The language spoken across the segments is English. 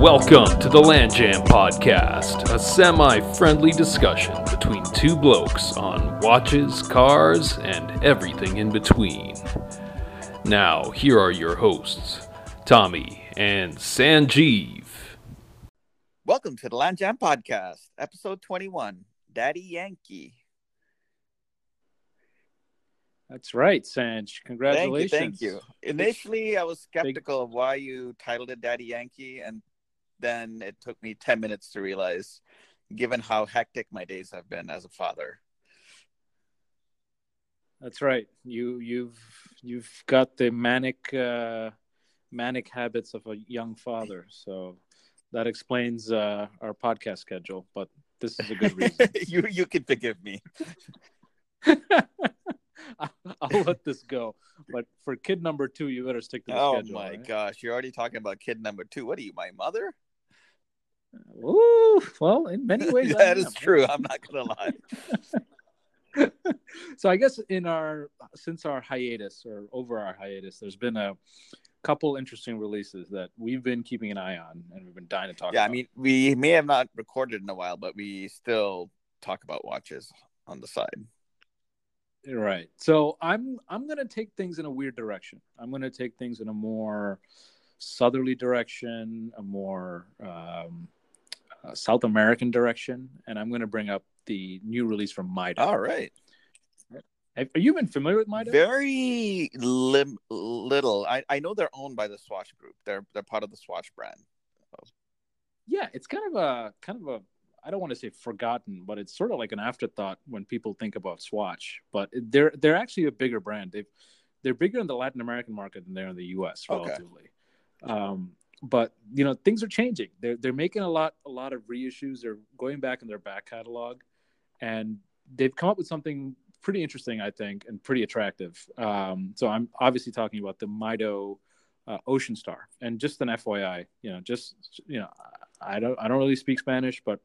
Welcome to the Land Jam Podcast, a semi friendly discussion between two blokes on watches, cars, and everything in between. Now, here are your hosts, Tommy and Sanjeev. Welcome to the Land Jam Podcast, episode 21 Daddy Yankee. That's right, Sanj. Congratulations. Thank you. Thank you. Initially, I was skeptical of why you titled it Daddy Yankee, and then it took me 10 minutes to realize, given how hectic my days have been as a father. That's right. You you've you've got the manic uh, manic habits of a young father, so that explains uh, our podcast schedule. But this is a good reason. you you can forgive me. I'll let this go. But for kid number two, you better stick to the oh schedule. Oh my right? gosh, you're already talking about kid number two. What are you, my mother? Ooh, well, in many ways, that is true. I'm not gonna lie. so I guess in our since our hiatus or over our hiatus, there's been a couple interesting releases that we've been keeping an eye on and we've been dying to talk yeah, about. I mean, we may have not recorded in a while, but we still talk about watches on the side. Right. So I'm I'm gonna take things in a weird direction. I'm gonna take things in a more southerly direction, a more um, uh, South American direction, and I'm gonna bring up the new release from Mido. All right. Have, are you been familiar with Mido? Very lim- little. I, I know they're owned by the Swatch Group. They're they're part of the Swatch brand. So. Yeah, it's kind of a kind of a I don't want to say forgotten, but it's sort of like an afterthought when people think about Swatch. But they're they're actually a bigger brand. They've they're bigger in the Latin American market than they're in the U.S. relatively. Okay. Um, but you know things are changing. They're they're making a lot a lot of reissues. They're going back in their back catalog, and they've come up with something pretty interesting, I think, and pretty attractive. Um, so I'm obviously talking about the Mido uh, Ocean Star, and just an FYI, you know, just you know, I don't I don't really speak Spanish, but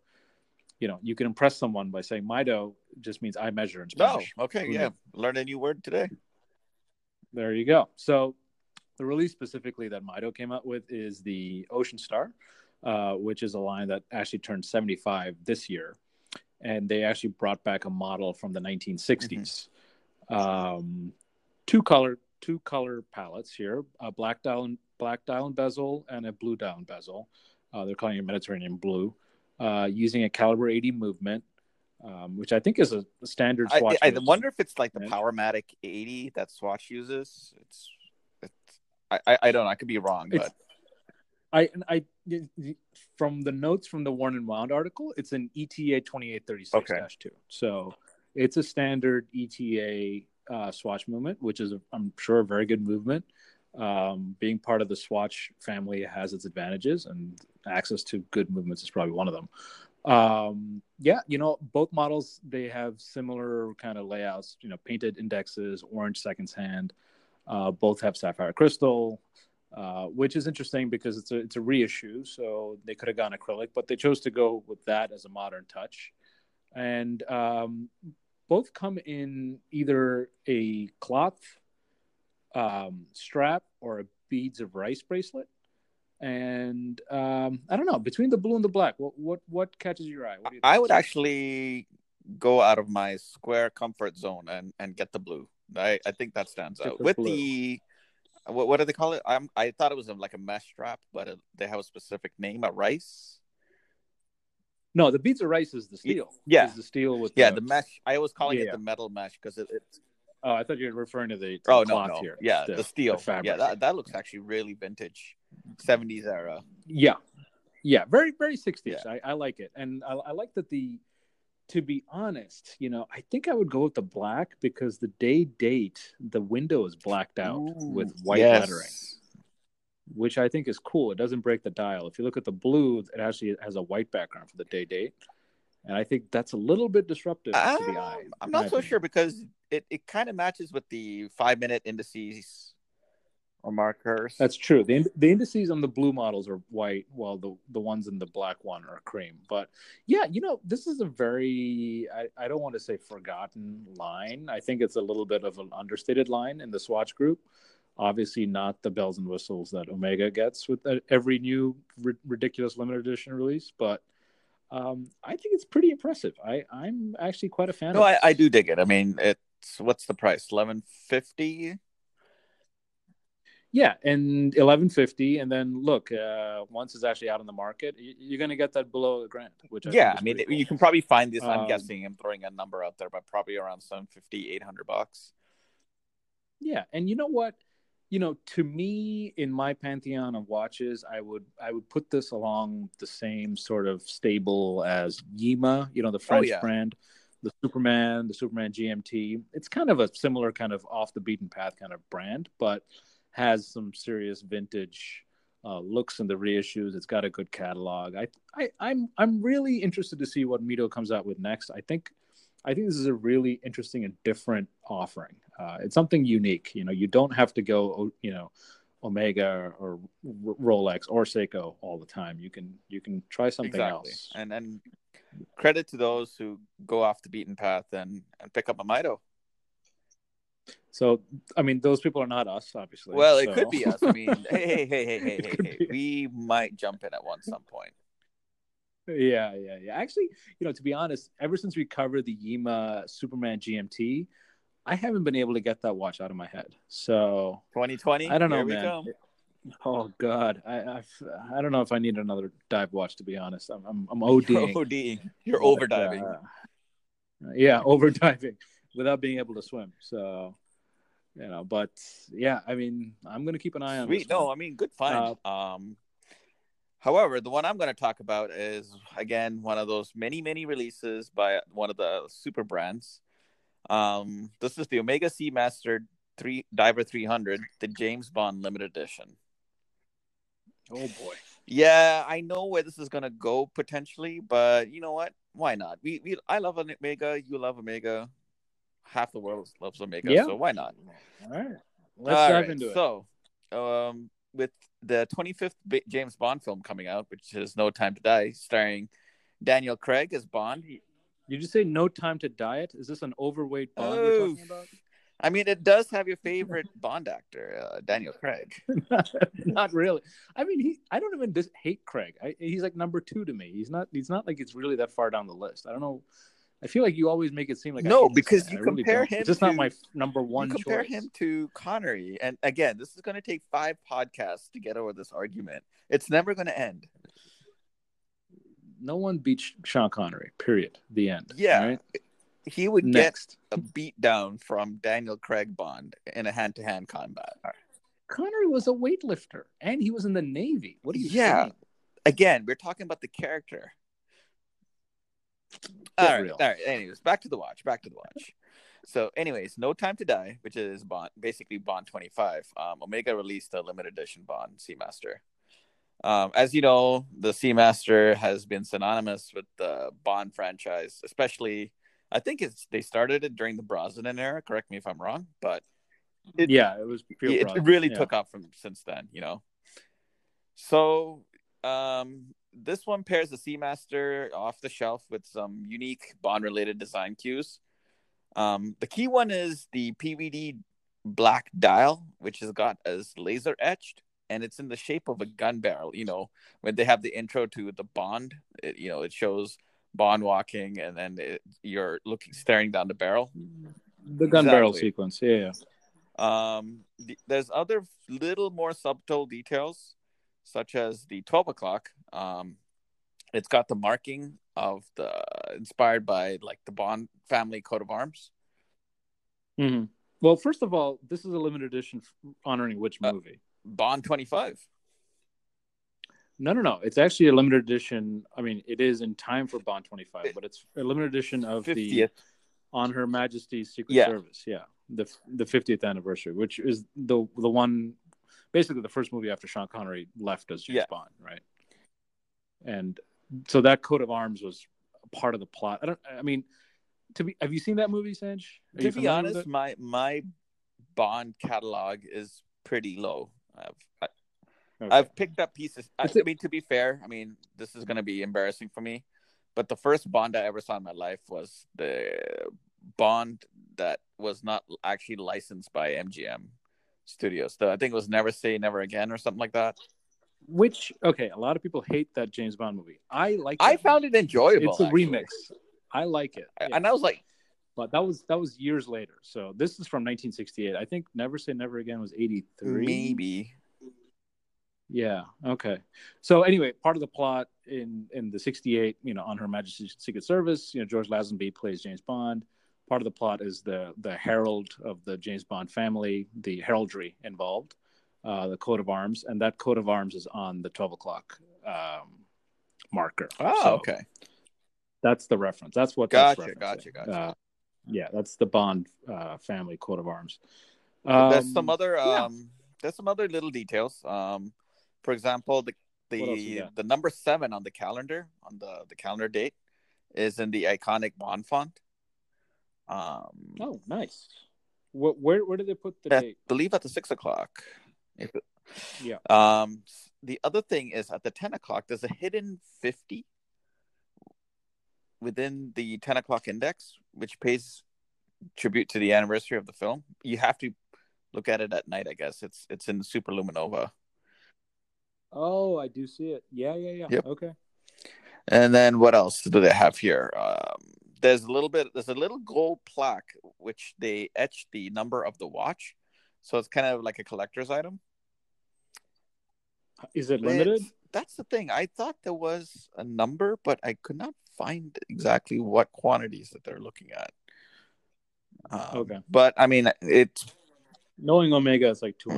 you know, you can impress someone by saying Mido just means I measure in Spanish. Oh, okay, yeah. Learn a new word today. There you go. So the release specifically that Mido came out with is the Ocean Star, uh, which is a line that actually turned 75 this year. And they actually brought back a model from the 1960s. Mm-hmm. Um, two color two color palettes here, a black dial black dial and bezel and a blue dial and bezel. Uh, they're calling it Mediterranean blue uh, using a caliber 80 movement, um, which I think is a, standard Swatch. I, I wonder if it's like the Powermatic 80 that Swatch uses. It's, I, I don't know. I could be wrong, it's, but I I from the notes from the Worn and Wound article, it's an ETA 2836 okay. 2. So it's a standard ETA uh, Swatch movement, which is I'm sure a very good movement. Um, being part of the Swatch family has its advantages, and access to good movements is probably one of them. Um, yeah, you know, both models they have similar kind of layouts. You know, painted indexes, orange seconds hand. Uh, both have sapphire crystal, uh, which is interesting because it's a it's a reissue, so they could have gone acrylic, but they chose to go with that as a modern touch. And um, both come in either a cloth um, strap or a beads of rice bracelet. And um, I don't know between the blue and the black, what what what catches your eye? You I would actually go out of my square comfort zone and and get the blue. I I think that stands out with blue. the what, what do they call it? I'm, I thought it was um, like a mesh strap, but it, they have a specific name, a rice. No, the beads of rice is the steel. Yeah, the steel with yeah the, the mesh. I was calling yeah, it the metal mesh because it, it's Oh, I thought you were referring to the, to oh no cloth no here. yeah the, the steel the fabric. yeah that, that looks actually really vintage, seventies era. Yeah, yeah, very very sixties. Yeah. I, I like it, and I, I like that the. To be honest, you know, I think I would go with the black because the day date the window is blacked out Ooh, with white yes. lettering, which I think is cool. It doesn't break the dial. If you look at the blue, it actually has a white background for the day date and I think that's a little bit disruptive um, to the eye. I'm not so opinion. sure because it, it kind of matches with the five minute indices or markers. That's true. The the indices on the blue models are white, while the the ones in the black one are cream. But yeah, you know, this is a very I, I don't want to say forgotten line. I think it's a little bit of an understated line in the Swatch group. Obviously, not the bells and whistles that Omega gets with every new ri- ridiculous limited edition release, but um, I think it's pretty impressive. I I'm actually quite a fan. No, I, I do dig it. I mean, it's what's the price? Eleven fifty. Yeah, and eleven fifty, and then look, uh, once it's actually out on the market, you're going to get that below a grand. Which I yeah, I mean, cool. you can probably find this. I'm Um, guessing I'm throwing a number out there, but probably around 750 800 bucks. Yeah, and you know what? You know, to me, in my pantheon of watches, I would I would put this along the same sort of stable as Yema. You know, the French yeah. brand, the Superman, the Superman GMT. It's kind of a similar kind of off the beaten path kind of brand, but has some serious vintage uh, looks in the reissues. It's got a good catalog. I, I I'm I'm really interested to see what Mido comes out with next. I think I think this is a really interesting and different offering. Uh, it's something unique. You know, you don't have to go, you know, Omega or Rolex or Seiko all the time. You can you can try something exactly. else. And and credit to those who go off the beaten path and and pick up a Mido. So, I mean, those people are not us, obviously. Well, it so- could be us. I mean, hey, hey, hey, hey, hey, hey. We might jump in at one some point. Yeah, yeah, yeah. Actually, you know, to be honest, ever since we covered the Yema Superman GMT, I haven't been able to get that watch out of my head. So 2020. I don't know, Here we man. come. Oh God, I, I I don't know if I need another dive watch. To be honest, I'm I'm, I'm ODing. You're ODing. You're But, overdiving. uh, yeah, overdiving without being able to swim. So, you know, but yeah, I mean, I'm gonna keep an eye on. Sweet. This No. I mean, good find. um, however, the one I'm going to talk about is again one of those many, many releases by one of the super brands. Um, this is the Omega Seamaster Three Diver 300, the James Bond limited edition. Oh boy. Yeah, I know where this is going to go potentially, but you know what? Why not? We, we I love Omega. You love Omega. Half the world loves Omega, Yeah. so why not? All right, let's All dive right, into it. So, um, with the 25th Ba- James Bond film coming out, which is No Time to Die, starring Daniel Craig as Bond. You just say no time to diet? Is this an overweight Bond we're Oh, talking about? I mean, it does have your favorite Bond actor, uh, Daniel Craig. not really. I mean, he. I don't even dis- hate Craig. I, he's like number two to me. He's not. He's not like it's really that far down the list. I don't know. I feel like you always make it seem like No, because you I compare don't. him It's just not my number one you compare choice. him to Connery, and again, this is going to take five podcasts to get over this argument. It's never going to end. No one beats Sean Connery. Period. The end. Yeah. Right? He would Next. get a beat down from Daniel Craig Bond in a hand-to-hand combat. Connery was a weightlifter, and he was in the Navy. What are you Yeah. saying? again, we're talking about the character. Get All right, real. all right. Anyways, back to the watch. Back to the watch. So, anyways, No Time to Die, which is Bond, basically Bond 25. Um, Omega released a limited edition Bond Seamaster. Um, as you know, the Seamaster has been synonymous with the Bond franchise, especially. I think it's they started it during the Brosnan era. Correct me if I'm wrong, but it, yeah, it was. Pure it Brosnan. really Yeah. took off from since then, you know. So, um, this one pairs the Seamaster off the shelf with some unique Bond-related design cues. Um, the key one is the PVD black dial, which is got as laser etched, and it's in the shape of a gun barrel. You know, when they have the intro to the Bond, it, you know, it shows Bond walking, and then it, you're looking staring down the barrel. The gun barrel sequence. Yeah, yeah. Um, the, there's other little more subtle details, such as the 12 o'clock. Um, it's got the marking of the inspired by like the Bond family coat of arms. Mhm. Well, first of all, this is a limited edition honoring which Uh, movie? Bond 25. No, no, no. It's actually a limited edition. I mean, it is in time for Bond 25, but it's a limited edition of the On Her Majesty's Secret Yeah. Service. Yeah, the the 50th anniversary, which is the the one, basically the first movie after Sean Connery left as James Yeah. Bond, right? And so that coat of arms was part of the plot. I don't. I mean, to be. Have you seen that movie, Sanj? Are To be honest, my my Bond catalog is pretty low. I've I, Okay. I've picked up pieces. I, I mean, to be fair, I mean this is gonna be embarrassing for me, but the first Bond I ever saw in my life was the Bond that was not actually licensed by MGM. Studios. The, I think it was Never Say Never Again or something like that. Which okay, a lot of people hate that James Bond movie. I like. I it. found it enjoyable. It's a actually. remix. I like it, yeah. and I was like, but that was that was years later. So this is from 1968. I think Never Say Never Again was 83. maybe. Yeah. Okay. So anyway, part of the plot in in the '68, you know, on Her Majesty's Secret Service, you know, George Lazenby plays James Bond. Part of the plot is the the herald of the James Bond family, the heraldry involved, uh, the coat of arms, and that coat of arms is on the 12 o'clock um, marker. Oh, So okay. That's the reference. That's what. that's Gotcha, referencing. gotcha, gotcha. Uh, yeah, that's the Bond uh, family coat of arms. But there's some Um, other yeah. um there's some other little details. Um for example, the What else you the the number 7 on the calendar, on the the calendar date is in the iconic Bond font. Um Oh, nice. Where where, where did they put the I date? believe at the 6 o'clock. If it- Yeah. Um the other thing is at the 10 o'clock there's a hidden 50 within the 10 o'clock index, which pays tribute to the anniversary of the film. You have to look at it at night, I guess. It's it's in Superluminova. Oh, I do see it. Yeah, yeah, yeah. Yep. Okay. And then what else do they have here? Um, there's a little bit. There's a little gold plaque which they etched the number of the watch, so it's kind of like a collector's item. Is it limited? It's- that's the thing. I thought there was a number, but I could not find exactly what quantities that they're looking at. Um, Okay. But I mean, it's Knowing Omega is like two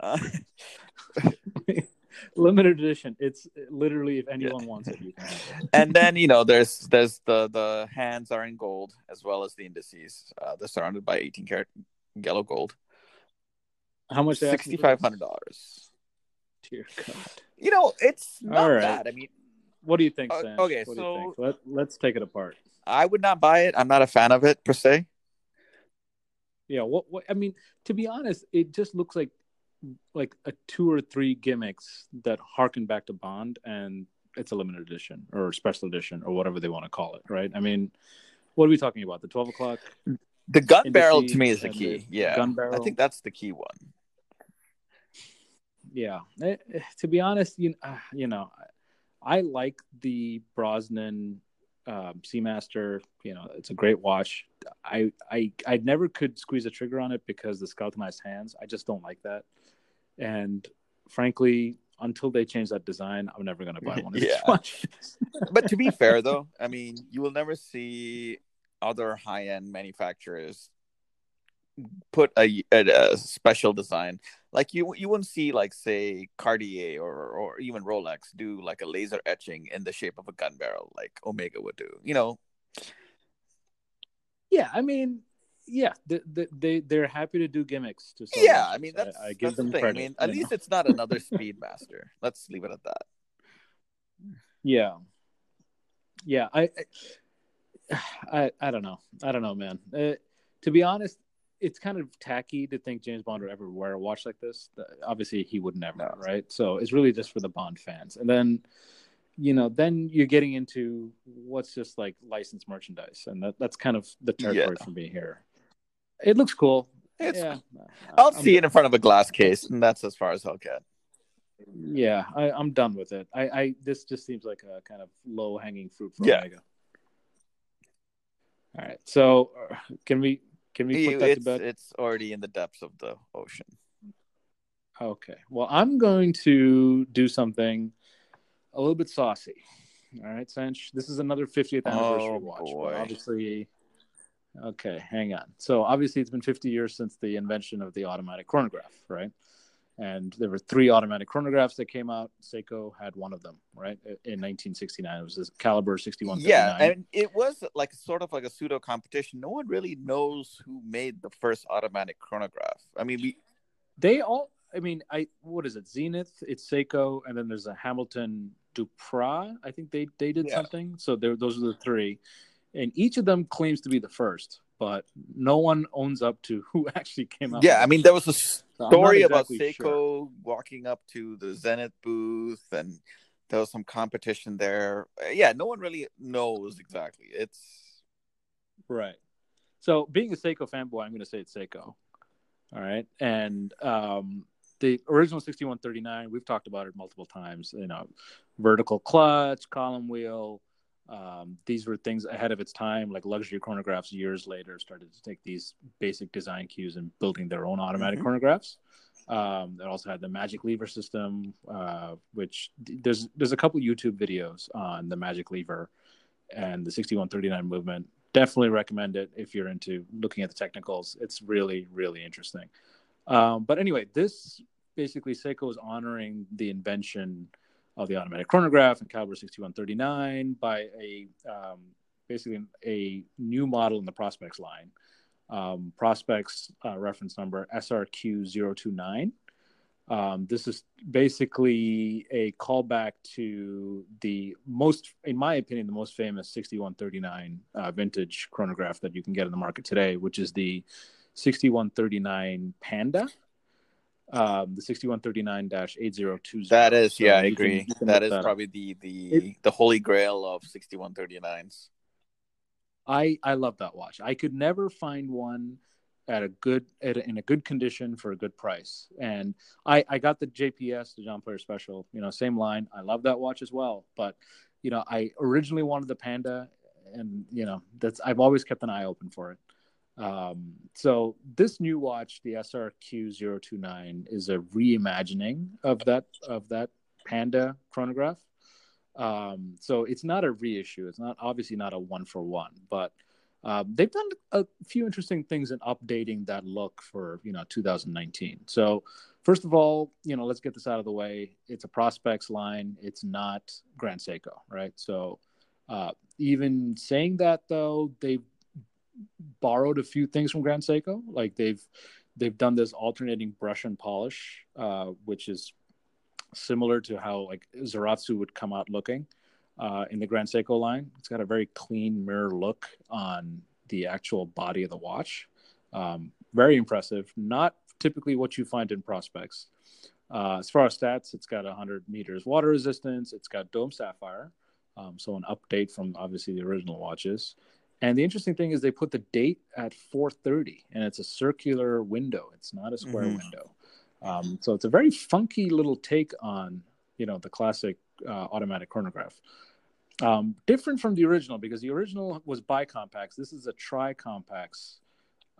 uh, limited edition. It's literally if anyone wants it, you can have it. and then you know there's there's the the hands are in gold as well as the indices. Uh, they're surrounded by 18 karat yellow gold. How much? Sixty five hundred asking Sixty for five this? hundred dollars. Dear God. You know, it's not All right. bad. I mean, What do you think, Uh, okay, What do so- you think? Let Let's take it apart. I would not buy it. I'm not a fan of it per se. Yeah. What? What? I mean, to be honest, it just looks like like a two or three gimmicks that harken back to Bond, and it's a limited edition or special edition or whatever they want to call it, right? I mean, what are we talking about? The twelve o'clock The gun Indices barrel to me is the key. the Yeah, gun I think that's the key one. yeah Eh, eh, to be honest you, uh, you know i like the brosnan um, seamaster you know it's a great watch i i i never could squeeze a trigger on it because the skeletonized hands i just don't like that and frankly until they change that design i'm never going to buy one of these Yeah. watches But to be fair, though, I mean, you will never see other high-end manufacturers put a, a, a special design like you you wouldn't see like say Cartier or or even Rolex do like a laser etching in the shape of a gun barrel like Omega would do. You know, yeah i mean yeah they, they, they they're happy to do gimmicks to sell yeah. I mean, that's I, give that's them the thing. credit I mean, at least know? it's not another Speedmaster. Let's leave it at that. Yeah, yeah. I, I, I don't know. I don't know, man. Uh, to be honest, it's kind of tacky to think James Bond would ever wear a watch like this. Obviously, he would never, No. right? So it's really just for the Bond fans. And then, you know, then you're getting into what's just like licensed merchandise, and that, that's kind of the territory Yeah. for me here. It looks cool. It's, yeah, I'll I'm- see it in front of a glass case, and that's as far as I'll get. Yeah, I, I'm done with it. I, I this just seems like a kind of low hanging fruit for Yeah. Omega. All right, so uh, can we can we put that to bed? it's already in the depths of the ocean. Okay. Well, I'm going to do something a little bit saucy. All right, Sanch. This is another 50th anniversary Oh, watch. obviously, okay, hang on. So obviously, it's been 50 years since the invention of the automatic chronograph, right? And there were three automatic chronographs that came out. Seiko had one of them, right, in 1969. It was this Caliber 61. Yeah, and it was like sort of like a pseudo competition. No one really knows who made the first automatic chronograph. I mean, we they all. I mean, I what is it? Zenith, it's Seiko, and then there's a Hamilton Duprat. I think they they did Yeah. something. So there, those are the three, and each of them claims to be the first, but no one owns up to who actually came out. yeah, I mean, there was a So I'm story about Seiko sure. walking up to the Zenith booth, and there was some competition there. Yeah, no one really knows exactly. It's right? So being a Seiko fanboy, I'm going to say it's Seiko. All right, and um, the original 6139, we've talked about it multiple times. You know, vertical clutch, column wheel. Um, these were things ahead of its time. Like luxury chronographs, years later, started to take these basic design cues and building their own automatic mm-hmm. chronographs. Um, it also had the magic lever system, uh, which there's there's a couple YouTube videos on the magic lever and the 6139 movement. Definitely recommend it if you're into looking at the technicals. It's really really interesting. Um, but anyway, this basically Seiko is honoring the invention of the automatic chronograph and caliber 6139 by a um, basically a new model in the Prospex line um, Prospex uh, reference number SRQ029. Um, this is basically a callback to the most, in my opinion, the most famous 6139 uh, vintage chronograph that you can get in the market today, which is the 6139 Panda. Um, the 6139-8020. That is, so yeah, I agree. Can, that is that probably up. the the it, the holy grail of 6139s. I I love that watch. I could never find one at a good at a, in a good condition for a good price. And I I got the JPS, the John Player Special. You know, same line. I love that watch as well. But you know, I originally wanted the Panda, and you know, that's I've always kept an eye open for it. Um, so this new watch, the SRQ029, is a reimagining of that of that Panda chronograph. Um, so it's not a reissue. It's not obviously not a one for one, but um, they've done a few interesting things in updating that look for you know 2019. So first of all, you know let's get this out of the way. It's a Prospex line. It's not Grand Seiko, right? So uh, even saying that though, they've borrowed a few things from Grand Seiko. Like they've they've done this alternating brush and polish, uh, which is similar to how like Zaratsu would come out looking uh, in the Grand Seiko line. It's got a very clean mirror look on the actual body of the watch. Um, very impressive. Not typically what you find in Prospex. Uh, as far as stats, it's got 100 meters water resistance. It's got dome sapphire, um, so an update from obviously the original watches. And the interesting thing is they put the date at 4:30, and it's a circular window. It's not a square mm-hmm. window. Um, so it's a very funky little take on you know the classic uh, automatic chronograph. Um, different from the original because the original was bicompax. This is a tri-compax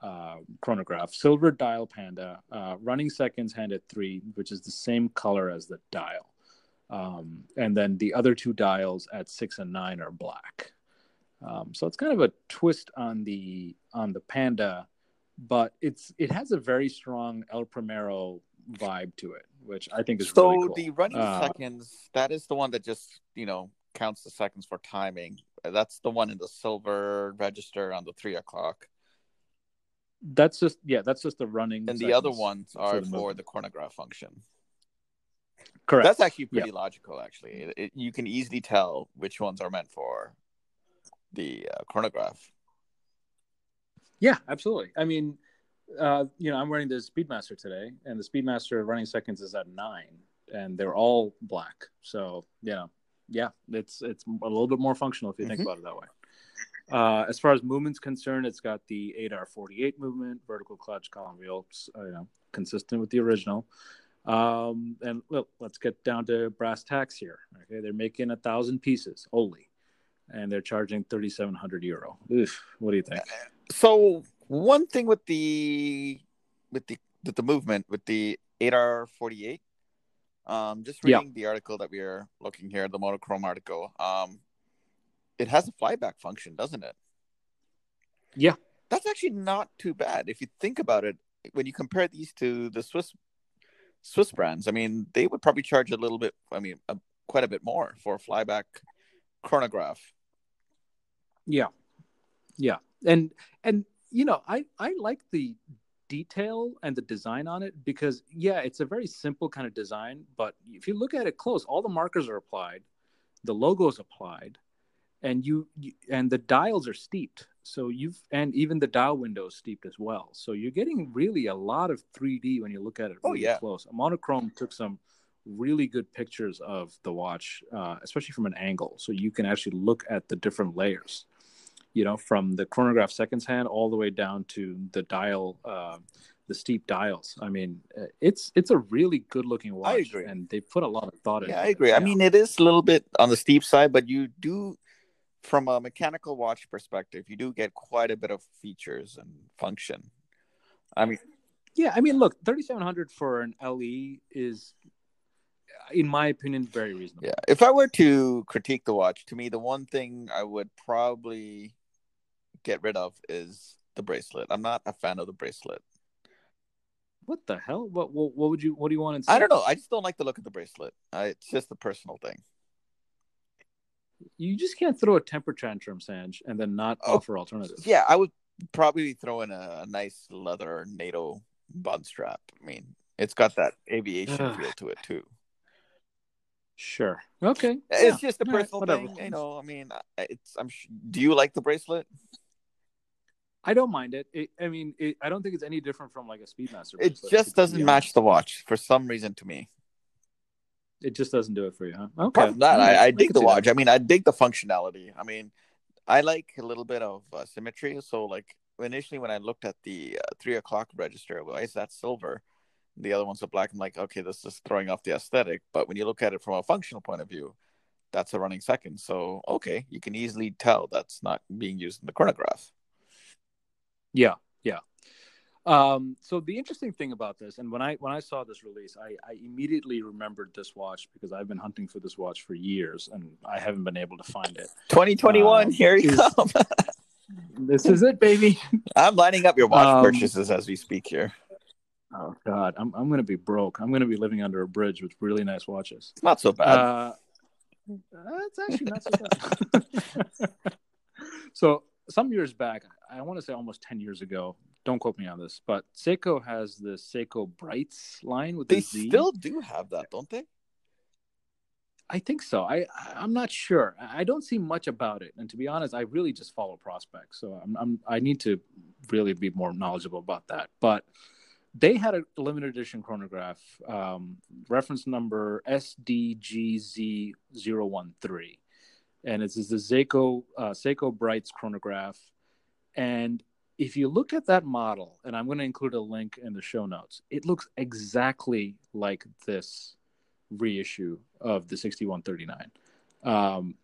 uh, chronograph, silver dial panda, uh, running seconds hand at three, which is the same color as the dial. Um, and then the other two dials at six and nine are black. Um, so it's kind of a twist on the on the panda, but it's it has a very strong El Primero vibe to it, which I think is so. Really cool. the running uh, seconds that is the one that just you know counts the seconds for timing. That's the one in the silver register on the three o'clock. That's just yeah, that's just the running. And the other ones are for the, for the chronograph function. Correct. That's actually pretty yep. logical. Actually, it, it, you can easily tell which ones are meant for the uh, chronograph. Yeah, absolutely. I mean, uh, you know, I'm wearing the Speedmaster today, and the Speedmaster running seconds is at nine, and they're all black. So, you know, yeah, it's it's a little bit more functional if you mm-hmm. think about it that way. Uh, as far as movement's concerned, it's got the 8R48 movement, vertical clutch, column wheel, uh, you know, consistent with the original. Um, and look, let's get down to brass tacks here. Okay, they're making a thousand pieces only, and they're charging 3,700 euro. Oof, what do you think? So one thing with the with the with the movement with the 8R48 um, just reading yeah. the article that we are looking here, the monochrome article. Um, it has a flyback function, doesn't it? Yeah, that's actually not too bad if you think about it. When you compare these to the Swiss Swiss brands, I mean, they would probably charge a little bit. I mean, a, quite a bit more for a flyback chronograph. Yeah, yeah, and and you know, I I like the detail and the design on it because yeah it's a very simple kind of design but if you look at it close all the markers are applied the logos applied and you, you, and the dials are steeped. So you've and even the dial window is steeped as well. So you're getting really a lot of 3d when you look at it oh, really oh, yeah. close. A monochrome took some really good pictures of the watch uh, especially from an angle so you can actually look at the different layers you know, from the chronograph seconds hand all the way down to the dial, uh, the steep dials. I mean, uh, it's it's a really good looking watch. I agree. and they put a lot of thought in. Yeah, I agree. It. I mean, it is a little bit on the steep side, but you do, from a mechanical watch perspective, you do get quite a bit of features and function. I mean, yeah, I mean, look, thirty seven hundred for an LE is, in my opinion, very reasonable. Yeah, if I were to critique the watch, to me, the one thing I would probably get rid of is the bracelet. I'm not a fan of the bracelet. What the hell? What what, what would you what do you want to say? I don't know. I just don't like the look of the bracelet. I, it's just a personal thing. You just can't throw a temper tantrum, Sanj, and then not oh, offer alternatives. Yeah, I would probably throw in a, a nice leather NATO bund strap. I mean, it's got that aviation feel to it too. Sure. Okay. It's yeah. just a personal right, thing. You know, I mean, it's. I'm. Do you like the bracelet? I don't mind it. it I mean, it, I don't think it's any different from like a Speedmaster. It just doesn't match the watch for some reason to me. It just doesn't do it for you, huh? Okay. Apart from that, I, I, dig the watch. That. I mean, I dig the functionality. I mean, I like a little bit of uh, symmetry. So, like initially, when I looked at the uh, three o'clock register, why is that silver? The other one's a black. I'm like, okay, this is throwing off the aesthetic. But when you look at it from a functional point of view, that's a running second. So, okay, you can easily tell that's not being used in the chronograph. Yeah, yeah. Um, so the interesting thing about this, and when I when I saw this release, I, I immediately remembered this watch because I've been hunting for this watch for years and I haven't been able to find it. 2021, um, here you is, come. this is it, baby. I'm lining up your watch um, purchases as we speak here. Oh God, I'm I'm gonna be broke. I'm gonna be living under a bridge with really nice watches. Not so bad. Uh, it's actually not so bad. so some years back, I want to say almost 10 years ago, don't quote me on this, but Seiko has the Seiko Brightz line with they the Z. still do have that, don't they? I think so. I I'm not sure. I don't see much about it, and to be honest, I really just follow Prospex. so I'm, I'm I need to really be more knowledgeable about that. But they had a limited edition chronograph, um, reference number SDGZ013 and it's, the Seiko uh, Seiko Brightz chronograph. And if you look at that model, and I'm going to include a link in the show notes, it looks exactly like this reissue of the 6139. Um,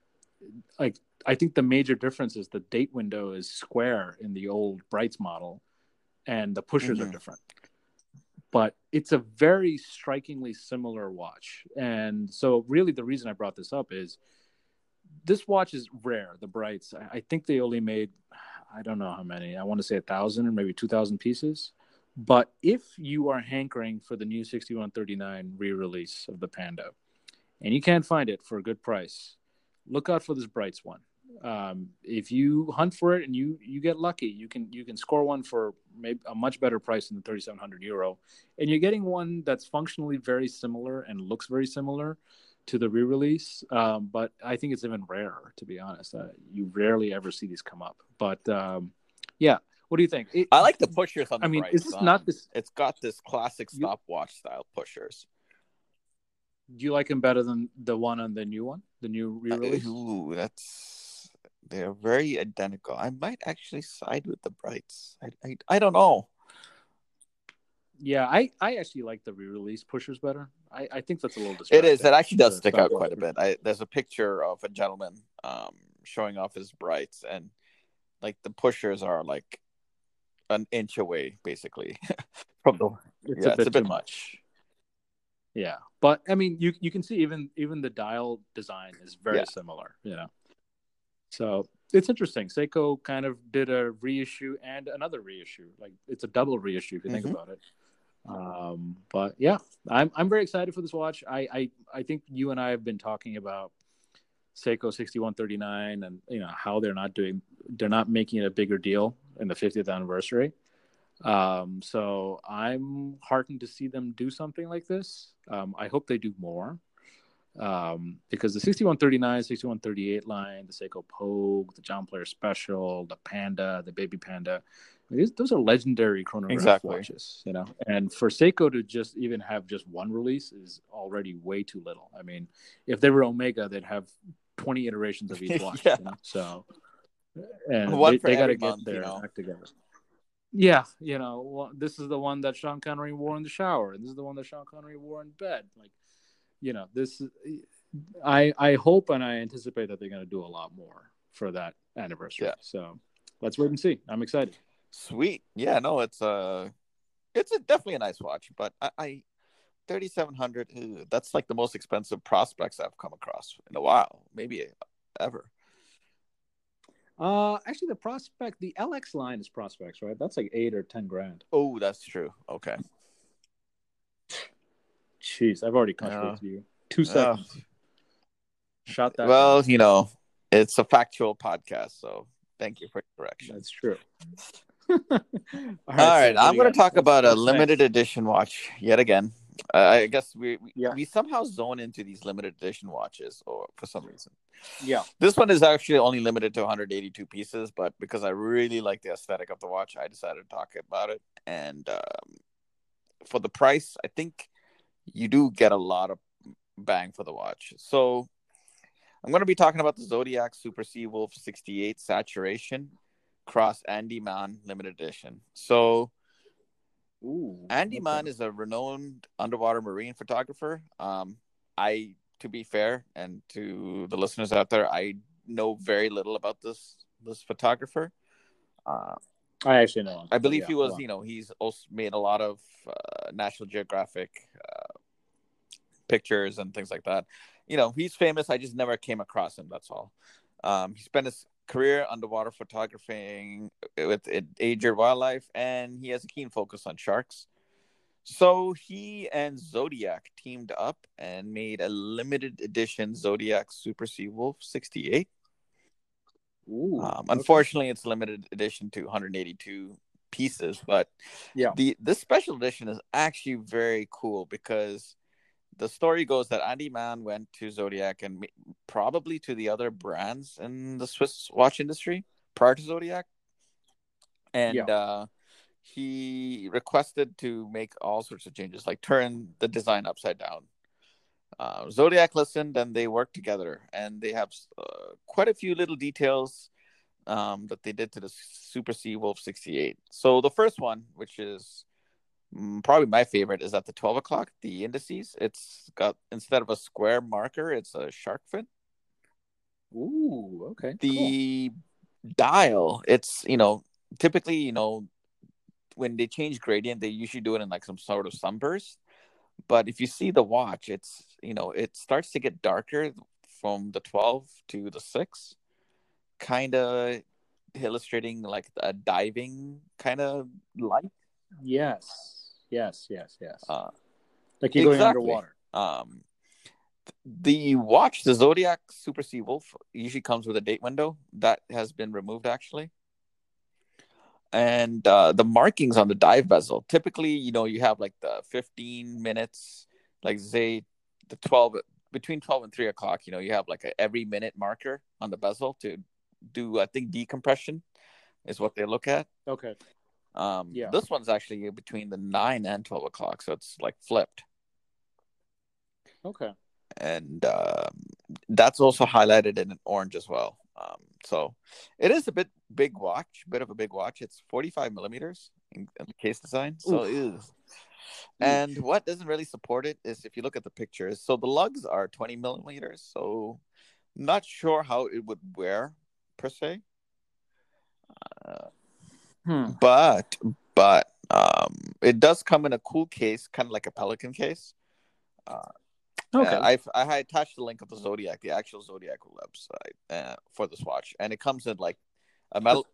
like I think the major difference is the date window is square in the old Brightz model, and the pushers mm-hmm. are different. But it's a very strikingly similar watch, and so really the reason I brought this up is this watch is rare. The Brightz. I, I think they only made, I don't know how many. I want to say a thousand or maybe two thousand pieces. But if you are hankering for the new 6139 re-release of the Panda, and you can't find it for a good price, look out for this Brightz one. Um, if you hunt for it and you you get lucky, you can you can score one for maybe a much better price than the 3,700 euro, and you're getting one that's functionally very similar and looks very similar to the re-release, um, but I think it's even rarer to be honest. Uh, you rarely ever see these come up. But um, yeah, what do you think? It, I like the pushers on. I mean, bright, is this not this? It's got this classic stopwatch you, style pushers. Do you like them better than the one on the new one, the new re-release? Uh, ooh, that's they're very identical. I might actually side with the Brightz. I I, I don't know. Yeah, I, I actually like the re-release pushers better. I, I think that's a little. It is. It actually does stick out quite a bit. I, there's a picture of a gentleman um, showing off his Brightz, and like the pushers are like an inch away, basically from the. It's yeah, a bit it's a bit much. much. Yeah, but I mean, you you can see even even the dial design is very yeah. similar. You know, so it's interesting. Seiko kind of did a reissue and another reissue. Like it's a double reissue if you mm-hmm. think about it. Um, but yeah, I'm I'm very excited for this watch. I, I I think you and I have been talking about Seiko 6139 and you know how they're not doing they're not making it a bigger deal in the 50th anniversary. Um, so I'm heartened to see them do something like this. Um, I hope they do more um, because the 6139, 6138 line, the Seiko Pogue, the John Player Special, the Panda, the Baby Panda, these, those are legendary chronograph exactly. watches, you know. And for Seiko to just even have just one release is already way too little. I mean, if they were Omega, they'd have 20 iterations of each watch. yeah. you know? So, and One they, they got to get their you know. act together. Yeah, you know, well, this is the one that Sean Connery wore in the shower, and this is the one that Sean Connery wore in bed. Like, you know, this. I I hope and I anticipate that they're going to do a lot more for that anniversary. Yeah. So let's wait and see. I'm excited. Sweet. Yeah, no, it's uh it's a, definitely a nice watch, but I, I 3700 that's like the most expensive Prospex I've come across in a while, maybe ever. Uh, actually, the prospect, the LX line is Prospex, right? That's like eight or ten grand. Oh, that's true. Okay. Jeez, I've already contradicted you. Two Uh, seconds. Shot that. well, down. you know, it's a factual podcast, so thank you for correction. that's true. All right, I'm going to talk about a limited next? edition watch yet again. Uh, I guess we we, Yeah. we somehow zone into these limited edition watches, or for some reason. Yeah. This one is actually only limited to 182 pieces, but because I really like the aesthetic of the watch, I decided to talk about it. And um, for the price, I think you do get a lot of bang for the watch. So I'm going to be talking about the Zodiac Super Seawolf 68 Saturation Cross Andy Mann limited edition. So Ooh. Andy okay. Mann is a renowned underwater marine photographer. Um, I, to be fair, and to the listeners out there, I know very little about this this photographer. Uh, I actually know. him, I believe yeah, he was, you know, he's also made a lot of uh, National Geographic uh, pictures and things like that. You know, he's famous. I just never came across him. That's all. Um, he spent his career underwater photographing with endangered wildlife, and he has a keen focus on sharks. So he and Zodiac teamed up and made a limited edition Zodiac Super Sea Wolf 68. Ooh, Um, okay. unfortunately, it's limited edition to 182 pieces, but Yeah. the this special edition is actually very cool because the story goes that Andy Mann went to Zodiac and probably to the other brands in the Swiss watch industry prior to Zodiac, and Yeah. uh, he requested to make all sorts of changes, like turn the design upside down. Uh, Zodiac listened, and they worked together, and they have uh, quite a few little details um, that they did to the Super Sea Wolf 68. So the first one, which is probably my favorite, is at the 12 o'clock, the indices. It's got, instead of a square marker, it's a shark fin. Ooh, okay. cool. The dial, it's, you know, typically, you know, when they change gradient, they usually do it in like some sort of sunburst. But if you see the watch, it's, you know, it starts to get darker from the 12 to the 6 kind of illustrating like a diving kind of light. Yes, yes, yes, yes. Uh, like you're going underwater. um, the watch, the Zodiac Super Sea Wolf, usually comes with a date window that has been removed actually. And uh, the markings on the dive bezel, typically, you know, you have like the 15 minutes, like say the 12 between 12 and 3 o'clock, you know, you have like a every minute marker on the bezel to do, I think, decompression is what they look at. Okay. Um, Yeah. This one's actually between the 9 and 12 o'clock, so it's like flipped. Okay. And um, that's also highlighted in an orange as well. Um, so it is a bit big watch, bit of a big watch. It's 45 millimeters in, in the case design. So, ew. and what doesn't really support it is if you look at the pictures. So the lugs are 20 millimeters. So not sure how it would wear per se. Uh, Hmm. but but um, it does come in a cool case, kind of like a Pelican case. Uh, Okay. I had attached the link of the Zodiac, the actual Zodiac website uh, for this watch, and it comes in like a metal.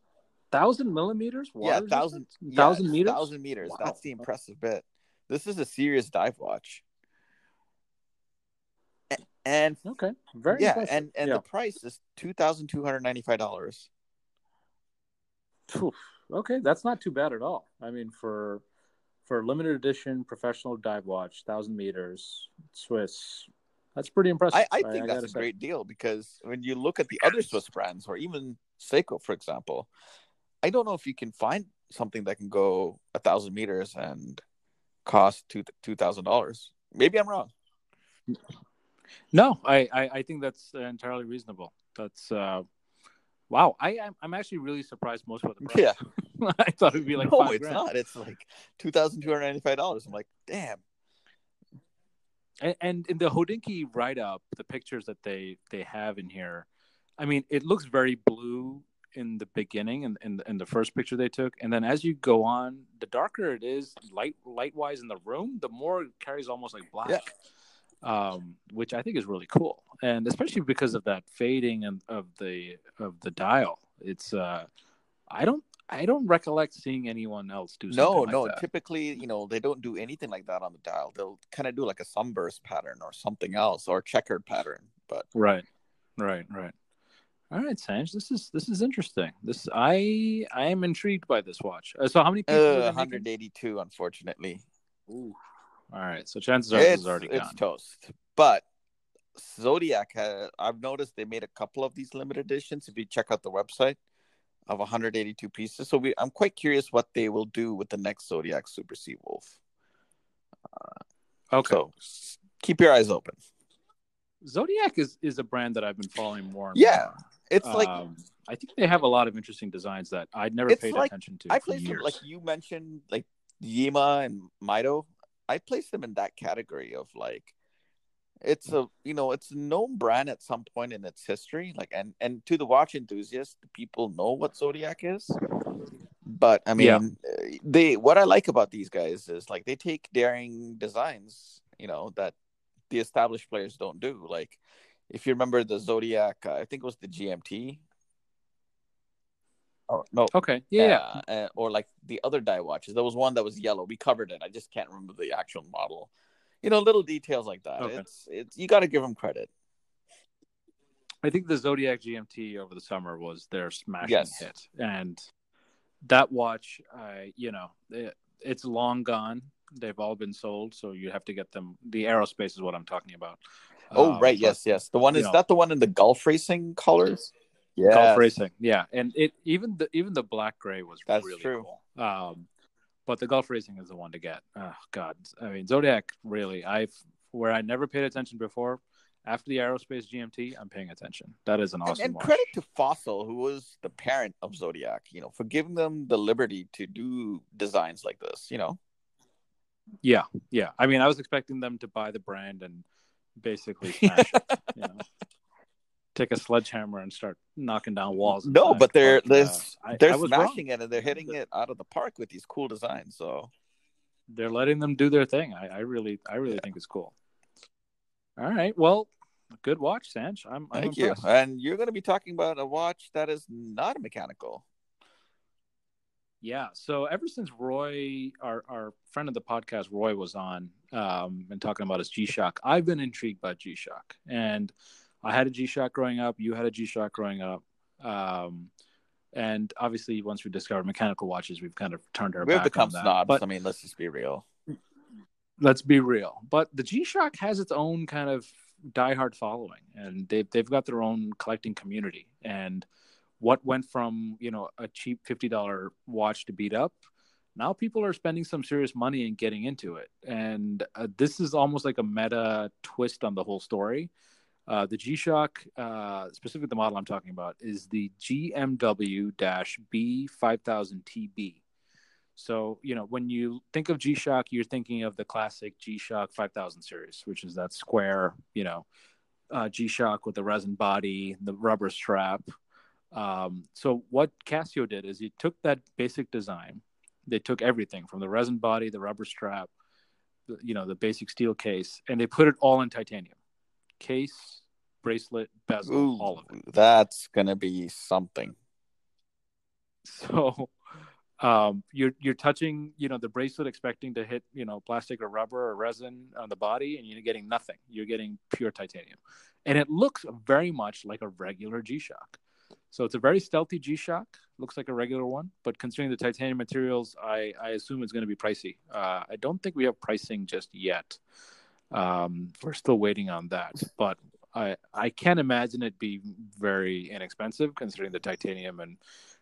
thousand millimeters. Yeah, thousand yeah, thousand meters. Thousand meters. Wow. That's the impressive bit. This is a serious dive watch. A- And Okay. Very yeah, impressive. and and yeah. the price is two thousand two hundred ninety five dollars. Okay, that's not too bad at all. I mean, for for limited edition professional dive watch, thousand meters, Swiss, that's pretty impressive. I, I think gotta that's a say. great deal because when you look at the other Swiss brands, or even Seiko, for example, I don't know if you can find something that can go a thousand meters and cost two two thousand dollars. Maybe I'm wrong. No, I, I I think that's entirely reasonable. That's uh, Wow, I I'm actually really surprised most of the price. Yeah. I thought it'd be like no, five it's grand. not. It's like two thousand two hundred ninety five dollars. I'm like, damn. And, and in the Hodinkee write up, the pictures that they they have in here, I mean, it looks very blue in the beginning and in, in, the first picture they took, and then as you go on, the darker it is, light light wise in the room, the more it carries almost like black. Yeah. Um, which I think is really cool, and especially because of that fading and of the of the dial. It's uh, I don't I don't recollect seeing anyone else do something No, like no. that. Typically, you know, they don't do anything like that on the dial. They'll kind of do like a sunburst pattern or something else or checkered pattern. But Right, right, right. All right, Sanj, this is this is interesting. This I I am intrigued by this watch. Uh, so how many uh, they making? 182, unfortunately. Ooh. All right, so chances are It's, is already it's gone. toast. But Zodiac, ha I've noticed they made a couple of these limited editions. If you check out the website of 182 pieces, so we, I'm quite curious what they will do with the next Zodiac Super Sea Wolf. Okay, So keep your eyes open. Zodiac is is a brand that I've been following more. And Yeah, more. It's like Um, I think they have a lot of interesting designs that I'd never paid like- attention to. I place them like you mentioned, like Yema and Mido. I place them in that category of like it's a you know it's a known brand at some point in its history. Like and and to the watch enthusiast, people know what Zodiac is. But I mean, Yeah. they what I like about these guys is like they take daring designs, you know, that the established players don't do. Like if you remember the Zodiac, I think it was the GMT. Oh no, okay, yeah, yeah. uh, or like the other die watches. There was one that was yellow. We covered it. I just can't remember the actual model. You know, little details like that. Okay. It's it's you got to give them credit. I think the Zodiac GMT over the summer was their smashing Yes. hit, and that watch, I you know, it, it's long gone. They've all been sold, so you have to get them. The aerospace is what I'm talking about. Oh Um, right, but yes, yes. The one is know. that the one in the Gulf racing colors. Yeah, Gulf racing, yeah, and it even the even the black gray was That's really true. cool. Um, but the Gulf racing is the one to get. Oh God, I mean Zodiac really. I've where I never paid attention before. After the aerospace GMT, I'm paying attention. That is an awesome and watch. credit to Fossil, who was the parent of Zodiac. You know, for giving them the liberty to do designs like this. You know, Yeah, yeah. I mean, I was expecting them to buy the brand and basically smash it. You know, take a sledgehammer and start knocking down walls. no, but they're uh, they're, I- they're I smashing it and they're hitting it out of the park with these cool designs. So They're letting them do their thing. I, I really, I really think it's cool. All right, well, good watch, Sanch. I'm, I'm Thank impressed. you. And you're going to be talking about a watch that is not a mechanical. Yeah. So ever since Roy, our our friend of the podcast, Roy was on um, and talking about his G Shock, I've been intrigued by G Shock, and I had a G Shock growing up. You had a G Shock growing up, um, and obviously, once we discovered mechanical watches, we've kind of turned our We've become on that. snobs. But I mean, let's just be real. let's be real. But the G Shock has its own kind of diehard following, and they've they've got their own collecting community. And what went from you know a cheap fifty dollar watch to beat up, now people are spending some serious money and getting into it. And uh, this is almost like a meta twist on the whole story. Uh, the G Shock, uh, specifically the model I'm talking about, is the GMW B 5000 TB. So, you know, when you think of G Shock, you're thinking of the classic G Shock 5000 series, which is that square, you know, uh, G Shock with the resin body, the rubber strap. Um, so, what Casio did is he took that basic design, they took everything from the resin body, the rubber strap, you know, the basic steel case, and they put it all in titanium case, bracelet, bezel, Ooh, all of it. that's going to be something. So um, you're you're touching, you know, the bracelet, expecting to hit, you know, plastic or rubber or resin on the body, and you're getting nothing. You're getting pure titanium, and it looks very much like a regular G Shock. So it's a very stealthy G Shock. Looks like a regular one, but considering the titanium materials, I I assume it's going to be pricey. Uh, I don't think we have pricing just yet. Um, we're still waiting on that, but I I can't imagine it be very inexpensive considering the titanium and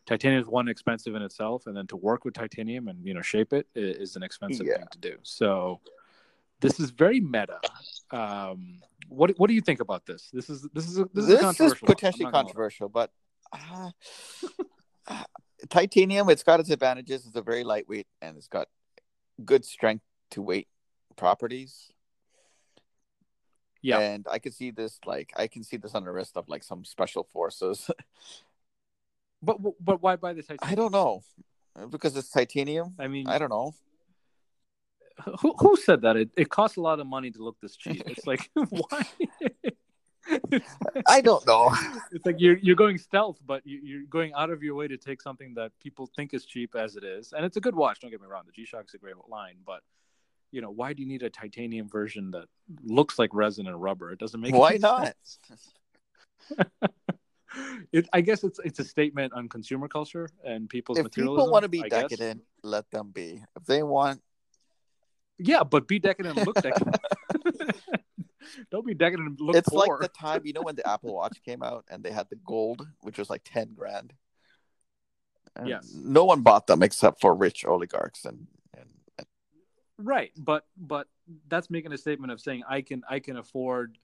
titanium is one expensive in itself, and then to work with titanium and you know shape it is an expensive Yeah. thing to do. So this is very meta. Um, what what do you think about this? This is this is a, this is, This is controversial. I'm potentially not gonna lie. controversial, but uh, uh, titanium. It's got its advantages. It's a very lightweight and it's got good strength to weight properties. Yeah. And I could see this like I can see this on the wrist of like some special forces. But but why buy the titanium? I don't know. Because it's titanium. I mean, I don't know. who who said that? It it costs a lot of money to look this cheap. It's like why? I don't know. it's like you're you're going stealth, but you, you're going out of your way to take something that people think is cheap as it is, and it's a good watch. Don't get me wrong, the G Shock's a great line, but you know why do you need a titanium version that looks like resin and rubber? It doesn't make sense. Why not? it, I guess it's it's a statement on consumer culture and people's If materialism. people want to be I guess. decadent, let them be. If they want yeah, but be decadent and look decadent. Don't be decadent and look it's poor. like the time you know when the Apple Watch came out and they had the gold, which was like ten grand. And Yes. No one bought them except for rich oligarchs and Right, but but that's making a statement of saying I can I can afford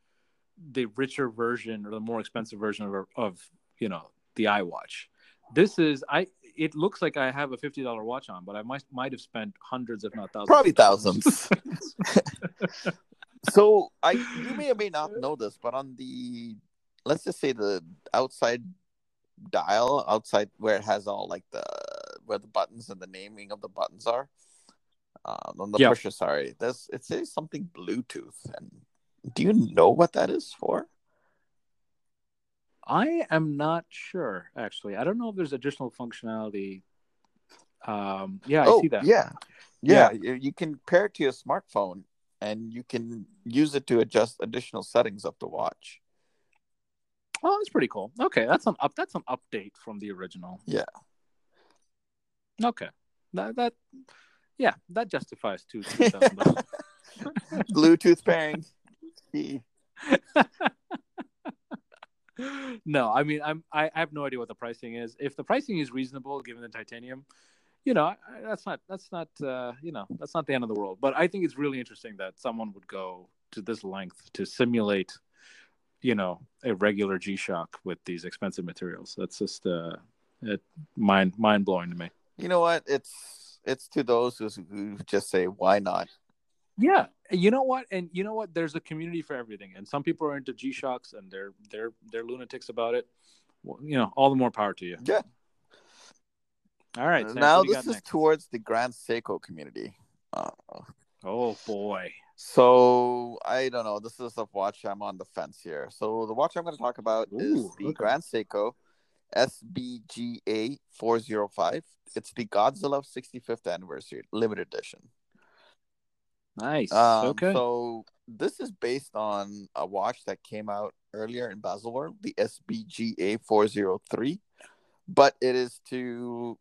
the richer version or the more expensive version of of you know the iWatch. This is I. It looks like I have a fifty dollar watch on, but I might might have spent hundreds, if not thousands. probably thousands. so I you may or may not know this, but on the let's just say the outside dial, outside where it has all like the where the buttons and the naming of the buttons are. Um, on the Yeah. pusher, sorry, this it says something Bluetooth, and do you know what that is for? I am not sure actually. I don't know if there's additional functionality. Um, yeah, I oh, see that. yeah, yeah. You, you can pair it to your smartphone, and you can use it to adjust additional settings of the watch. Oh, that's pretty cool. Okay, that's an up. That's an update from the original. Yeah. Okay. That that yeah, that justifies two dollars. Bluetooth pairing. No, I mean I'm I, I have no idea what the pricing is. If the pricing is reasonable given the titanium, you know, I, that's not that's not uh, you know, that's not the end of the world. But I think it's really interesting that someone would go to this length to simulate, you know, a regular G Shock with these expensive materials. That's just uh it mind mind blowing to me. You know what? It's it's to those who, who just say, "Why not?" Yeah, you know what, and you know what. There's a community for everything, and some people are into G Shocks, and they're they're they're lunatics about it. Well, you know, all the more power to you. Yeah. All right. Sam, now what do you this is next? towards the Grand Seiko community. Uh, Oh boy. so I don't know. This is a watch I'm on the fence here. So the watch I'm going to talk about is the okay. Grand Seiko SBGA 405. It's the Godzilla 65th anniversary limited edition. Nice. Um, okay. So this is based on a watch that came out earlier in Baselworld, the SBGA 403, but it is to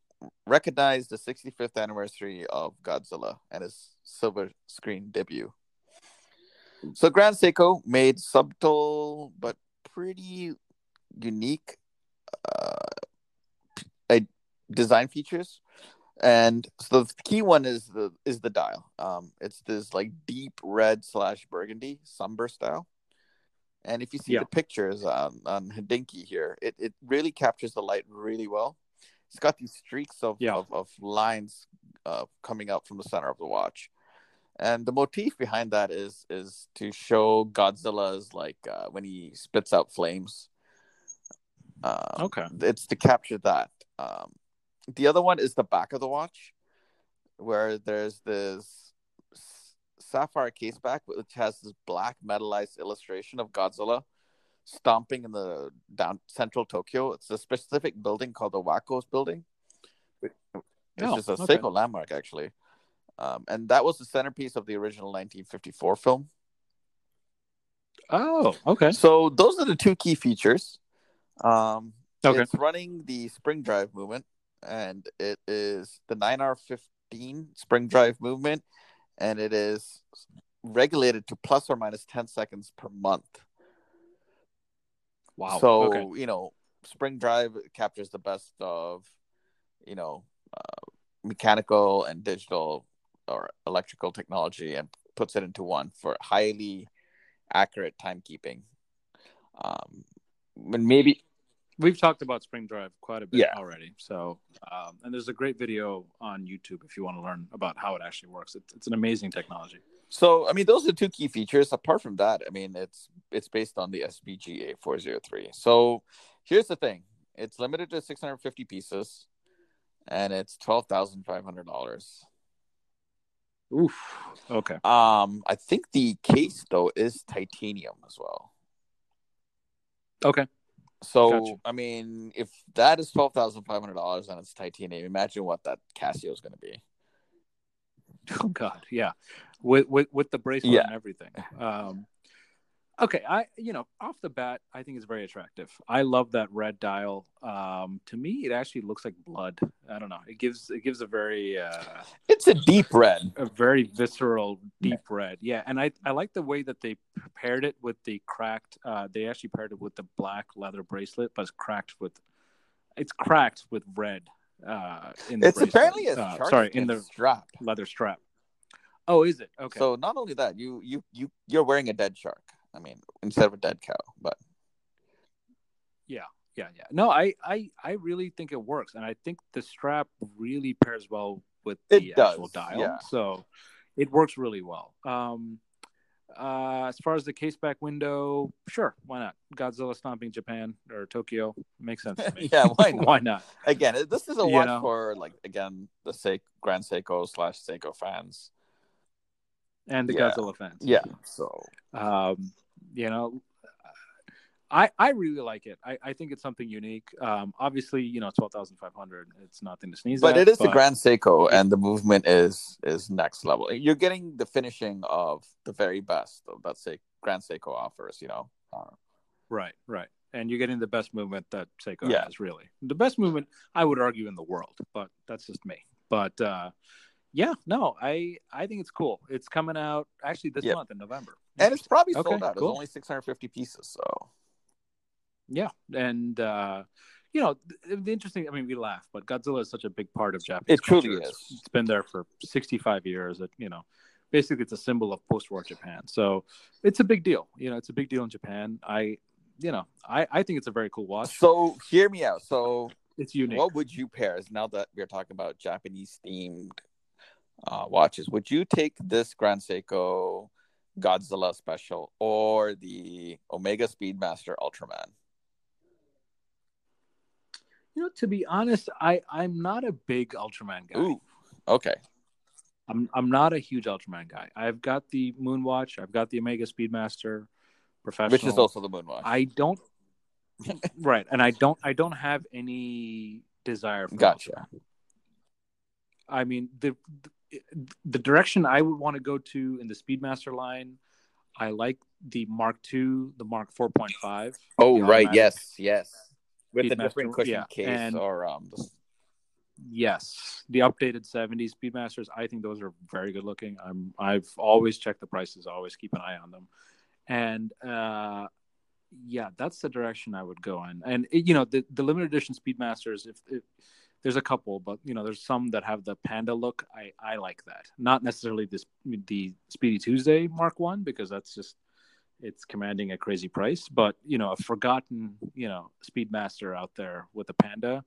recognize the 65th anniversary of Godzilla and his silver screen debut. So Grand Seiko made subtle but pretty unique uh, design features. And so the key one is the is the dial. Um it's this like deep red slash burgundy somber style. And if you see Yeah. the pictures on on Hodinkee here it, it really captures the light really well. It's got these streaks of Yeah. of, of lines uh, coming out from the center of the watch. And the motif behind that is is to show godzilla's like uh, when he spits out flames um, okay. it's to capture that. Um, the other one is the back of the watch, where there's this sapphire case back, which has this black metallized illustration of Godzilla stomping in the down central Tokyo. It's a specific building called the Wakos Building, which Oh, is a okay. Seiko landmark actually. Um, and that was the centerpiece of the original 1954 film. Oh, okay. So those are the two key features. Um, Okay. It's running the spring drive movement, and it is the 9R15 spring drive movement, and it is regulated to plus or minus 10 seconds per month. Wow. So, okay. you know, spring drive captures the best of, you know, uh, mechanical and digital or electrical technology and puts it into one for highly accurate timekeeping. Um, and maybe We've talked about Spring Drive quite a bit Yeah. already. So, um, and there's a great video on YouTube if you want to learn about how it actually works. It's, it's an amazing technology. So I mean, those are two key features. Apart from that, I mean, it's it's based on the SBGA 403. So here's the thing: it's limited to 650 pieces, and it's twelve thousand five hundred dollars. Oof. Okay. Um, I think the case though is titanium as well. Okay. So Gotcha. I mean, if that is twelve thousand five hundred dollars and it's titanium, imagine what that Casio is going to be. Oh God, yeah, with with with the bracelet Yeah. and everything. Um, okay, I you know off the bat, I think it's very attractive. I love that red dial. Um, to me, it actually looks like blood. I don't know. It gives it gives a very uh, It's a deep red. a very visceral, deep red. Yeah, and I I like the way that they paired it with the cracked. Uh, they actually paired it with the black leather bracelet, but it's cracked with. It's cracked with red. Uh, in the It's bracelet. apparently a Uh, sorry in the strap. leather strap. Oh, is it okay? So not only that, you you you you're wearing a dead shark. I mean, instead of a dead cow, but Yeah, yeah, yeah. No, I, I, I really think it works, and I think the strap really pairs well with It the does, actual dial. yeah. So it works really well. Um, uh, as far as the case back window, sure, why not? Godzilla stomping Japan or Tokyo makes sense to me. yeah, why not? why not? Again, this is a watch know. for like again the Se- Grand Seiko slash Seiko fans. And the Yeah. Godzilla fans. Yeah. So um, you know i i really like it i i think it's something unique um obviously you know 12500 it's nothing to sneeze but at it is the Grand Seiko, and the movement is is next level. You're getting the finishing of the very best of that say Grand Seiko offers. You know, Uh, right right and you're getting the best movement that seiko Yeah. has really the best movement i would argue in the world but that's just me but uh yeah no i i think it's cool it's coming out actually this Yeah. month in november and it's probably Okay, sold out. cool. It's only 650 pieces. So Yeah, and uh, you know the, the interesting. I mean, we laugh, but Godzilla is such a big part of Japanese. It truly culture. Is. it's been there for sixty-five years. It, you know, basically, it's a symbol of post-war Japan. So it's a big deal. You know, it's a big deal in Japan. I, you know, I I think it's a very cool watch. so hear me out. So It's unique. what would you pair? Is now that we're talking about Japanese themed uh, watches, would you take this Grand Seiko Godzilla special or the Omega Speedmaster Ultraman? you know, to be honest, I I'm not a big Ultraman guy. Ooh, okay. I'm I'm not a huge Ultraman guy. I've got the Moonwatch. I've got the Omega Speedmaster Professional. Which is also the Moonwatch. I don't. right, and I don't. I don't have any desire for. Gotcha. Ultraman. I mean the, the the direction I would want to go to in the Speedmaster line. I like the Mark II, the Mark four point five. Oh, right. Yes, yes. With the different cushion yeah, case and- or um. The... Yes, the updated 70 Speedmasters. I think those are very good looking. I'm I've always checked the prices. Always keep an eye on them, and uh, yeah, that's the direction I would go in. And it, you know, the the limited edition Speedmasters. If, if there's a couple, but you know, there's some that have the panda look. I I like that. Not necessarily this the Speedy Tuesday Mark One because that's just it's commanding a crazy price. But you know, a forgotten you know Speedmaster out there with a panda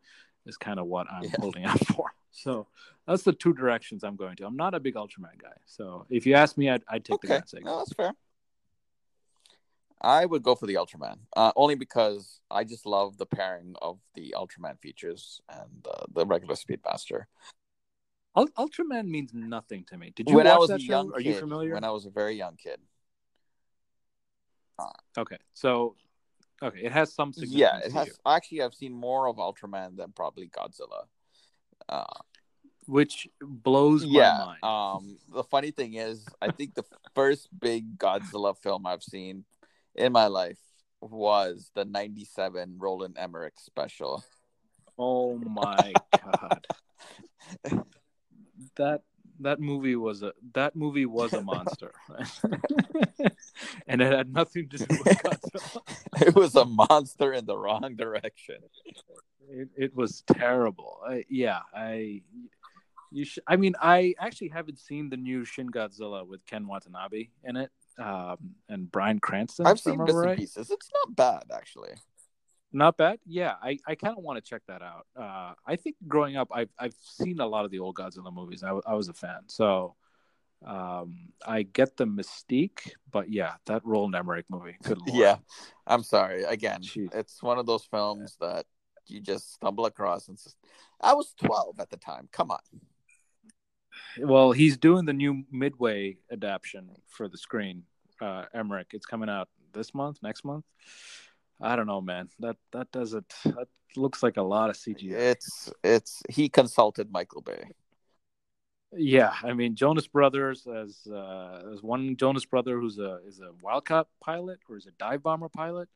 is kind of what I'm Yeah. holding out for. So that's the two directions I'm going to. I'm not a big Ultraman guy, so if you ask me, I'd, I'd take the Okay, Grand Seiko. no, that's fair. I would go for the Ultraman, uh, only because I just love the pairing of the Ultraman features and uh, the regular Speedmaster. Ul- Ultraman means nothing to me. Did you when watch I was that a show? young Are kid, you familiar? when I was a very young kid. Okay, so okay, it has some significance. Yeah, it has. Actually, I've seen more of Ultraman than probably Godzilla. Uh, which blows yeah. my mind. Um, the funny thing is, I think the first big Godzilla film I've seen in my life was the '97 Roland Emmerich special. oh my god, that that movie was a that movie was a monster, and it had nothing to do with Godzilla. it was a monster in the wrong direction. It, it was terrible. I, yeah, I you sh- I mean, I actually haven't seen the new Shin Godzilla with Ken Watanabe in it, um, and Bryan Cranston. I've seen bits and pieces. It's not bad actually. Not bad. Yeah, I, I kind of want to check that out. Uh, I think growing up, I've I've seen a lot of the old Godzilla movies. I, I was a fan, so um, I get the mystique. But yeah, that Roland Emmerich movie. Good lord. Yeah, I'm sorry. Again, Jeez. it's one of those films that you just stumble across. And just, I was 12 at the time. Come on. Well, he's doing the new Midway adaptation for the screen. Uh, Emmerich. It's coming out this month, next month. I don't know, man. That that doesn't. That looks like a lot of CGI. It's it's he consulted Michael Bay. Yeah, I mean Jonas Brothers as uh, as one Jonas brother who's a is a Wildcat pilot or is a dive bomber pilot.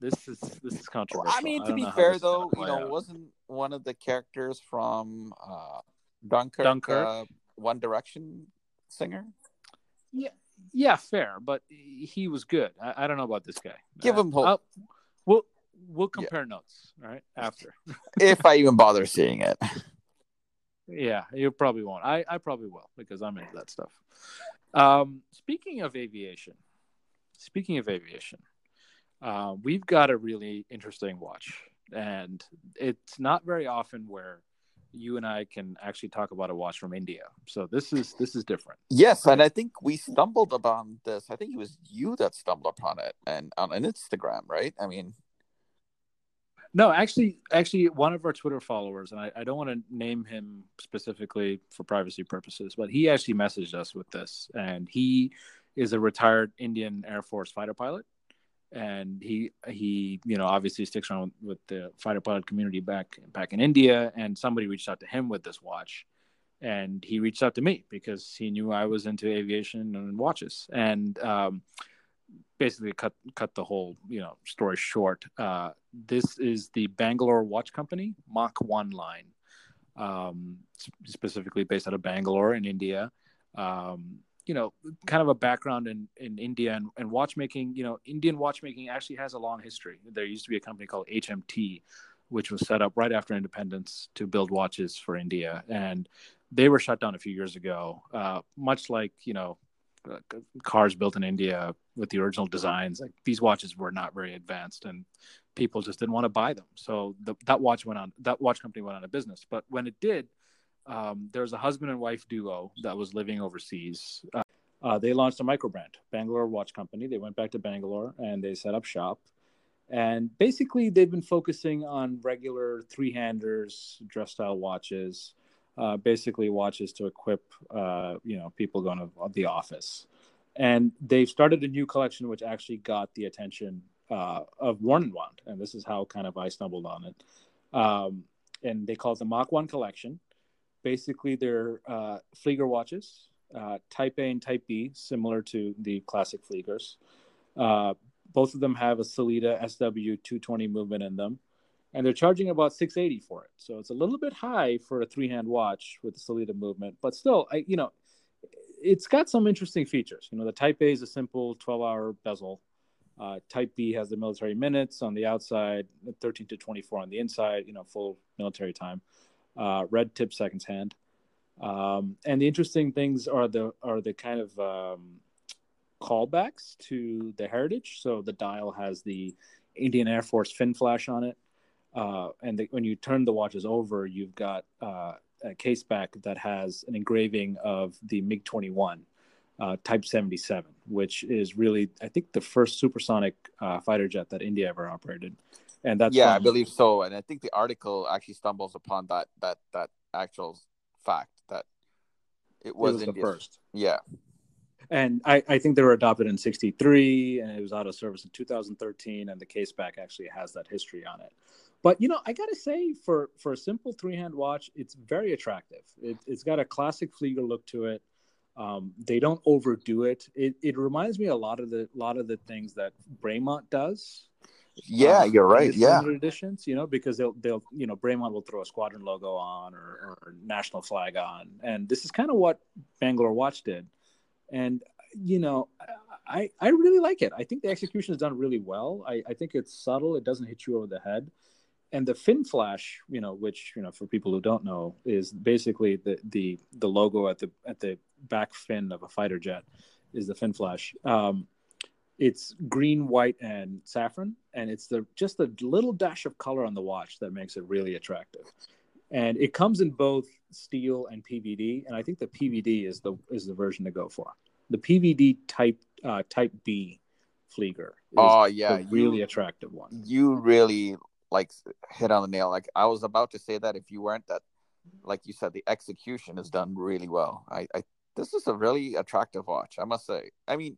This is this is controversial. I mean, to don't be fair this is gonna though, you know, out. wasn't one of the characters from uh, Dunkirk, Dunkirk. Uh, One Direction singer? yeah, yeah, fair, but he was good. I, I don't know about this guy. Give him hope. I'll- we'll we'll compare notes, all right? After. if I even bother seeing it. Yeah, you probably won't. I, I probably will because I'm into that stuff. Um, speaking of aviation, speaking of aviation, uh, we've got a really interesting watch, and it's not very often where you and I can actually talk about a watch from India. So this is this is different. Yes, and I think we stumbled upon this. I think it was you that stumbled upon it, and on an Instagram, right? I mean, No, actually, actually, one of our Twitter followers, and I, I don't want to name him specifically for privacy purposes, but he actually messaged us with this, and he is a retired Indian Air Force fighter pilot, and he he you know obviously sticks around with, the fighter pilot community back back in India, and somebody reached out to him with this watch, and he reached out to me because he knew I was into aviation and watches, and um, basically cut cut the whole you know story short. Uh, this is the Bangalore Watch Company Mach One line, um, specifically based out of Bangalore in India. Um, you know, kind of a background in, in India and, and watchmaking. You know, Indian watchmaking actually has a long history. There used to be a company called HMT, which was set up right after independence to build watches for India, and they were shut down a few years ago. Uh, much like you know, uh, cars built in India with the original designs, like these watches were not very advanced, and people just didn't want to buy them. So the, that watch went on. That watch company went out of business. But when it did, um, there was a husband and wife duo that was living overseas. Uh, uh, they launched a micro brand, Bangalore Watch Company. They went back to Bangalore and they set up shop. And basically, they've been focusing on regular three handers, dress style watches, uh, basically watches to equip uh, you know people going to the office. And they've started a new collection which actually got the attention uh, of Worn and Wound, and this is how kind of I stumbled on it. Um, and they call it the Mach One collection. Basically, they're uh, Flieger watches, uh, Type A and Type B, similar to the classic Fliegers. Uh, both of them have a Sellita SW220 movement in them, and they're charging about 680 for it. So it's a little bit high for a three-hand watch with the Sellita movement, but still, I you know, it's got some interesting features. You know, the Type A is a simple 12-hour bezel. Uh, type B has the military minutes on the outside, 13 to 24 on the inside. You know, full military time. Uh, red tip seconds hand. Um, and the interesting things are the are the kind of um, callbacks to the heritage. So the dial has the Indian Air Force fin flash on it, uh, and the, when you turn the watches over, you've got uh, a case back that has an engraving of the MiG 21 uh, Type 77, which is really, I think, the first supersonic uh, fighter jet that India ever operated. And that's yeah, I believe so. And I think the article actually stumbles upon that that that actual fact that it it was, was the first. Yeah, And I, I think they were adopted in 63 and it was out of service in 2013. And the case back actually has that history on it. But, you know, I got to say, for, for a simple three hand watch, it's very attractive. It, it's got a classic Flieger look to it. Um, they don't overdo it. it. It reminds me a lot of the lot of the things that Bremont does. Yeah, um, you're right. Yeah, editions, you know, because they'll they'll you know Bremont will throw a squadron logo on or, or national flag on, and this is kind of what Bangalore Watch did, and you know, I I really like it. I think the execution is done really well. I, I think it's subtle. It doesn't hit you over the head. And the fin flash, you know, which you know, for people who don't know, is basically the the the logo at the at the back fin of a fighter jet, is the fin flash. Um, it's green, white, and saffron, and it's the just a little dash of color on the watch that makes it really attractive. And it comes in both steel and PVD, and I think the PVD is the is the version to go for. The PVD type uh, Type B Flieger. Oh yeah, really you, attractive one. You really like hit on the nail. Like I was about to say that if you weren't that, like you said, the execution is done really well. I, I this is a really attractive watch. I must say. I mean,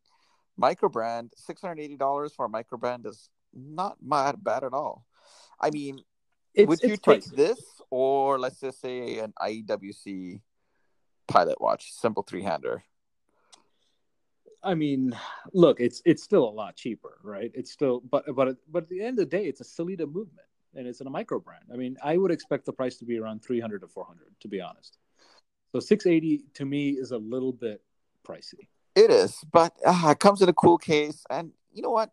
micro brand, six hundred eighty dollars for a micro brand is not bad, bad at all. I mean, it's, would you take pricey. this or let's just say an IWC pilot watch, simple three hander? I mean, look, it's it's still a lot cheaper, right? It's still, but but but at the end of the day, it's a Sellita movement, and it's in a micro brand. I mean, I would expect the price to be around three hundred to four hundred, to be honest. So six eighty to me is a little bit pricey. It is, but uh, it comes in a cool case, and you know what?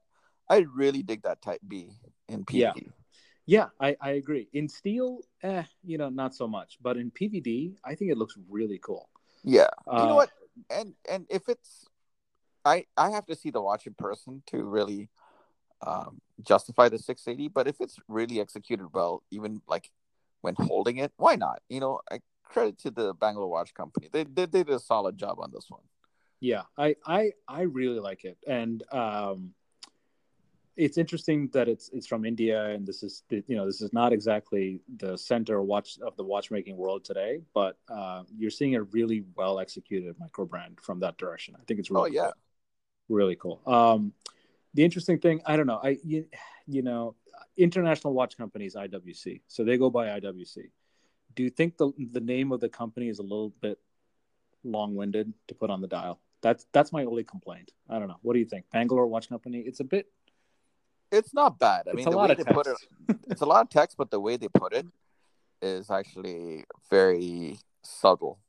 I really dig that Type B in PVD. Yeah, yeah, I, I agree. In steel, eh, you know, not so much, but in PVD, I think it looks really cool. Yeah, uh, you know what? And and if it's, I I have to see the watch in person to really um, justify the 680. But if it's really executed well, even like when holding it, why not? You know, I credit to the Bangalore Watch Company. They, they, they did a solid job on this one. Yeah, I I I really like it, and um, it's interesting that it's it's from India, and this is you know this is not exactly the center watch of the watchmaking world today, but uh, you're seeing a really well executed micro brand from that direction. I think it's really oh yeah, cool. really cool. Um, the interesting thing, I don't know, I you, you know, international watch companies IWC, so they go by IWC. Do you think the the name of the company is a little bit long winded to put on the dial? That's that's my only complaint. I don't know. What do you think? Bangalore Watch Company. It's a bit. It's not bad. I mean, the way they text. put it, it's a lot of text, but the way they put it is actually very subtle.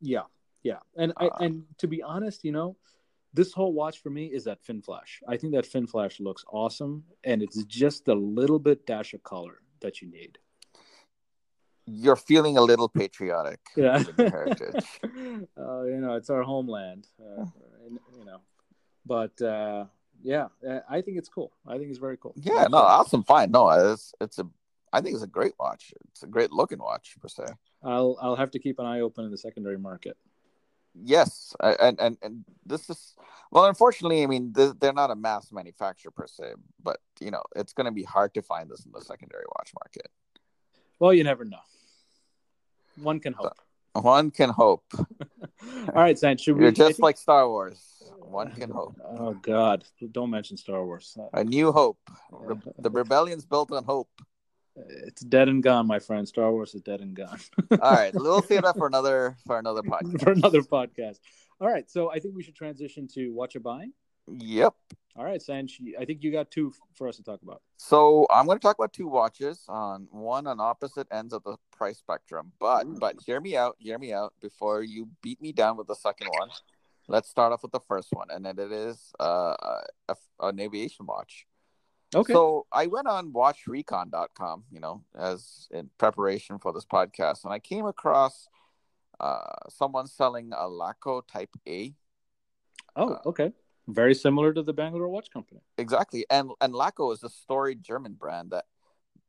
Yeah, yeah, and uh, I, and to be honest, you know, this whole watch for me is that fin flash. I think that fin flash looks awesome, and it's just a little bit dash of color that you need you're feeling a little patriotic. Yeah, heritage. uh, you know, it's our homeland. Uh, you know, but uh, yeah, I think it's cool. I think it's very cool. Yeah, no, awesome, fine. No, it's it's a. I think it's a great watch. It's a great looking watch per se. I'll I'll have to keep an eye open in the secondary market. Yes, and and and this is well. Unfortunately, I mean they're not a mass manufacturer per se, but you know it's going to be hard to find this in the secondary watch market. Well, you never know. One can hope. Uh, one can hope. All right, San. Should You're just like Star Wars. One can hope. Oh God! Don't mention Star Wars. A New Hope. Re- uh, the rebellion's built on hope. It's dead and gone, my friend. Star Wars is dead and gone. All right, we'll save that for another for another podcast. For another podcast. All right, so I think we should transition to what you're buying. Yep. All right, Sanch. I think you got two for us to talk about. So I'm going to talk about two watches on one on opposite ends of the price spectrum. But Ooh. but hear me out, hear me out before you beat me down with the second one. Let's start off with the first one, and then it is uh, a, an aviation watch. Okay. So I went on watchrecon.com, you know, as in preparation for this podcast, and I came across uh, someone selling a Laco Type A. Oh, uh, okay very similar to the Bangalore Watch Company. Exactly, and and Laco is a storied German brand that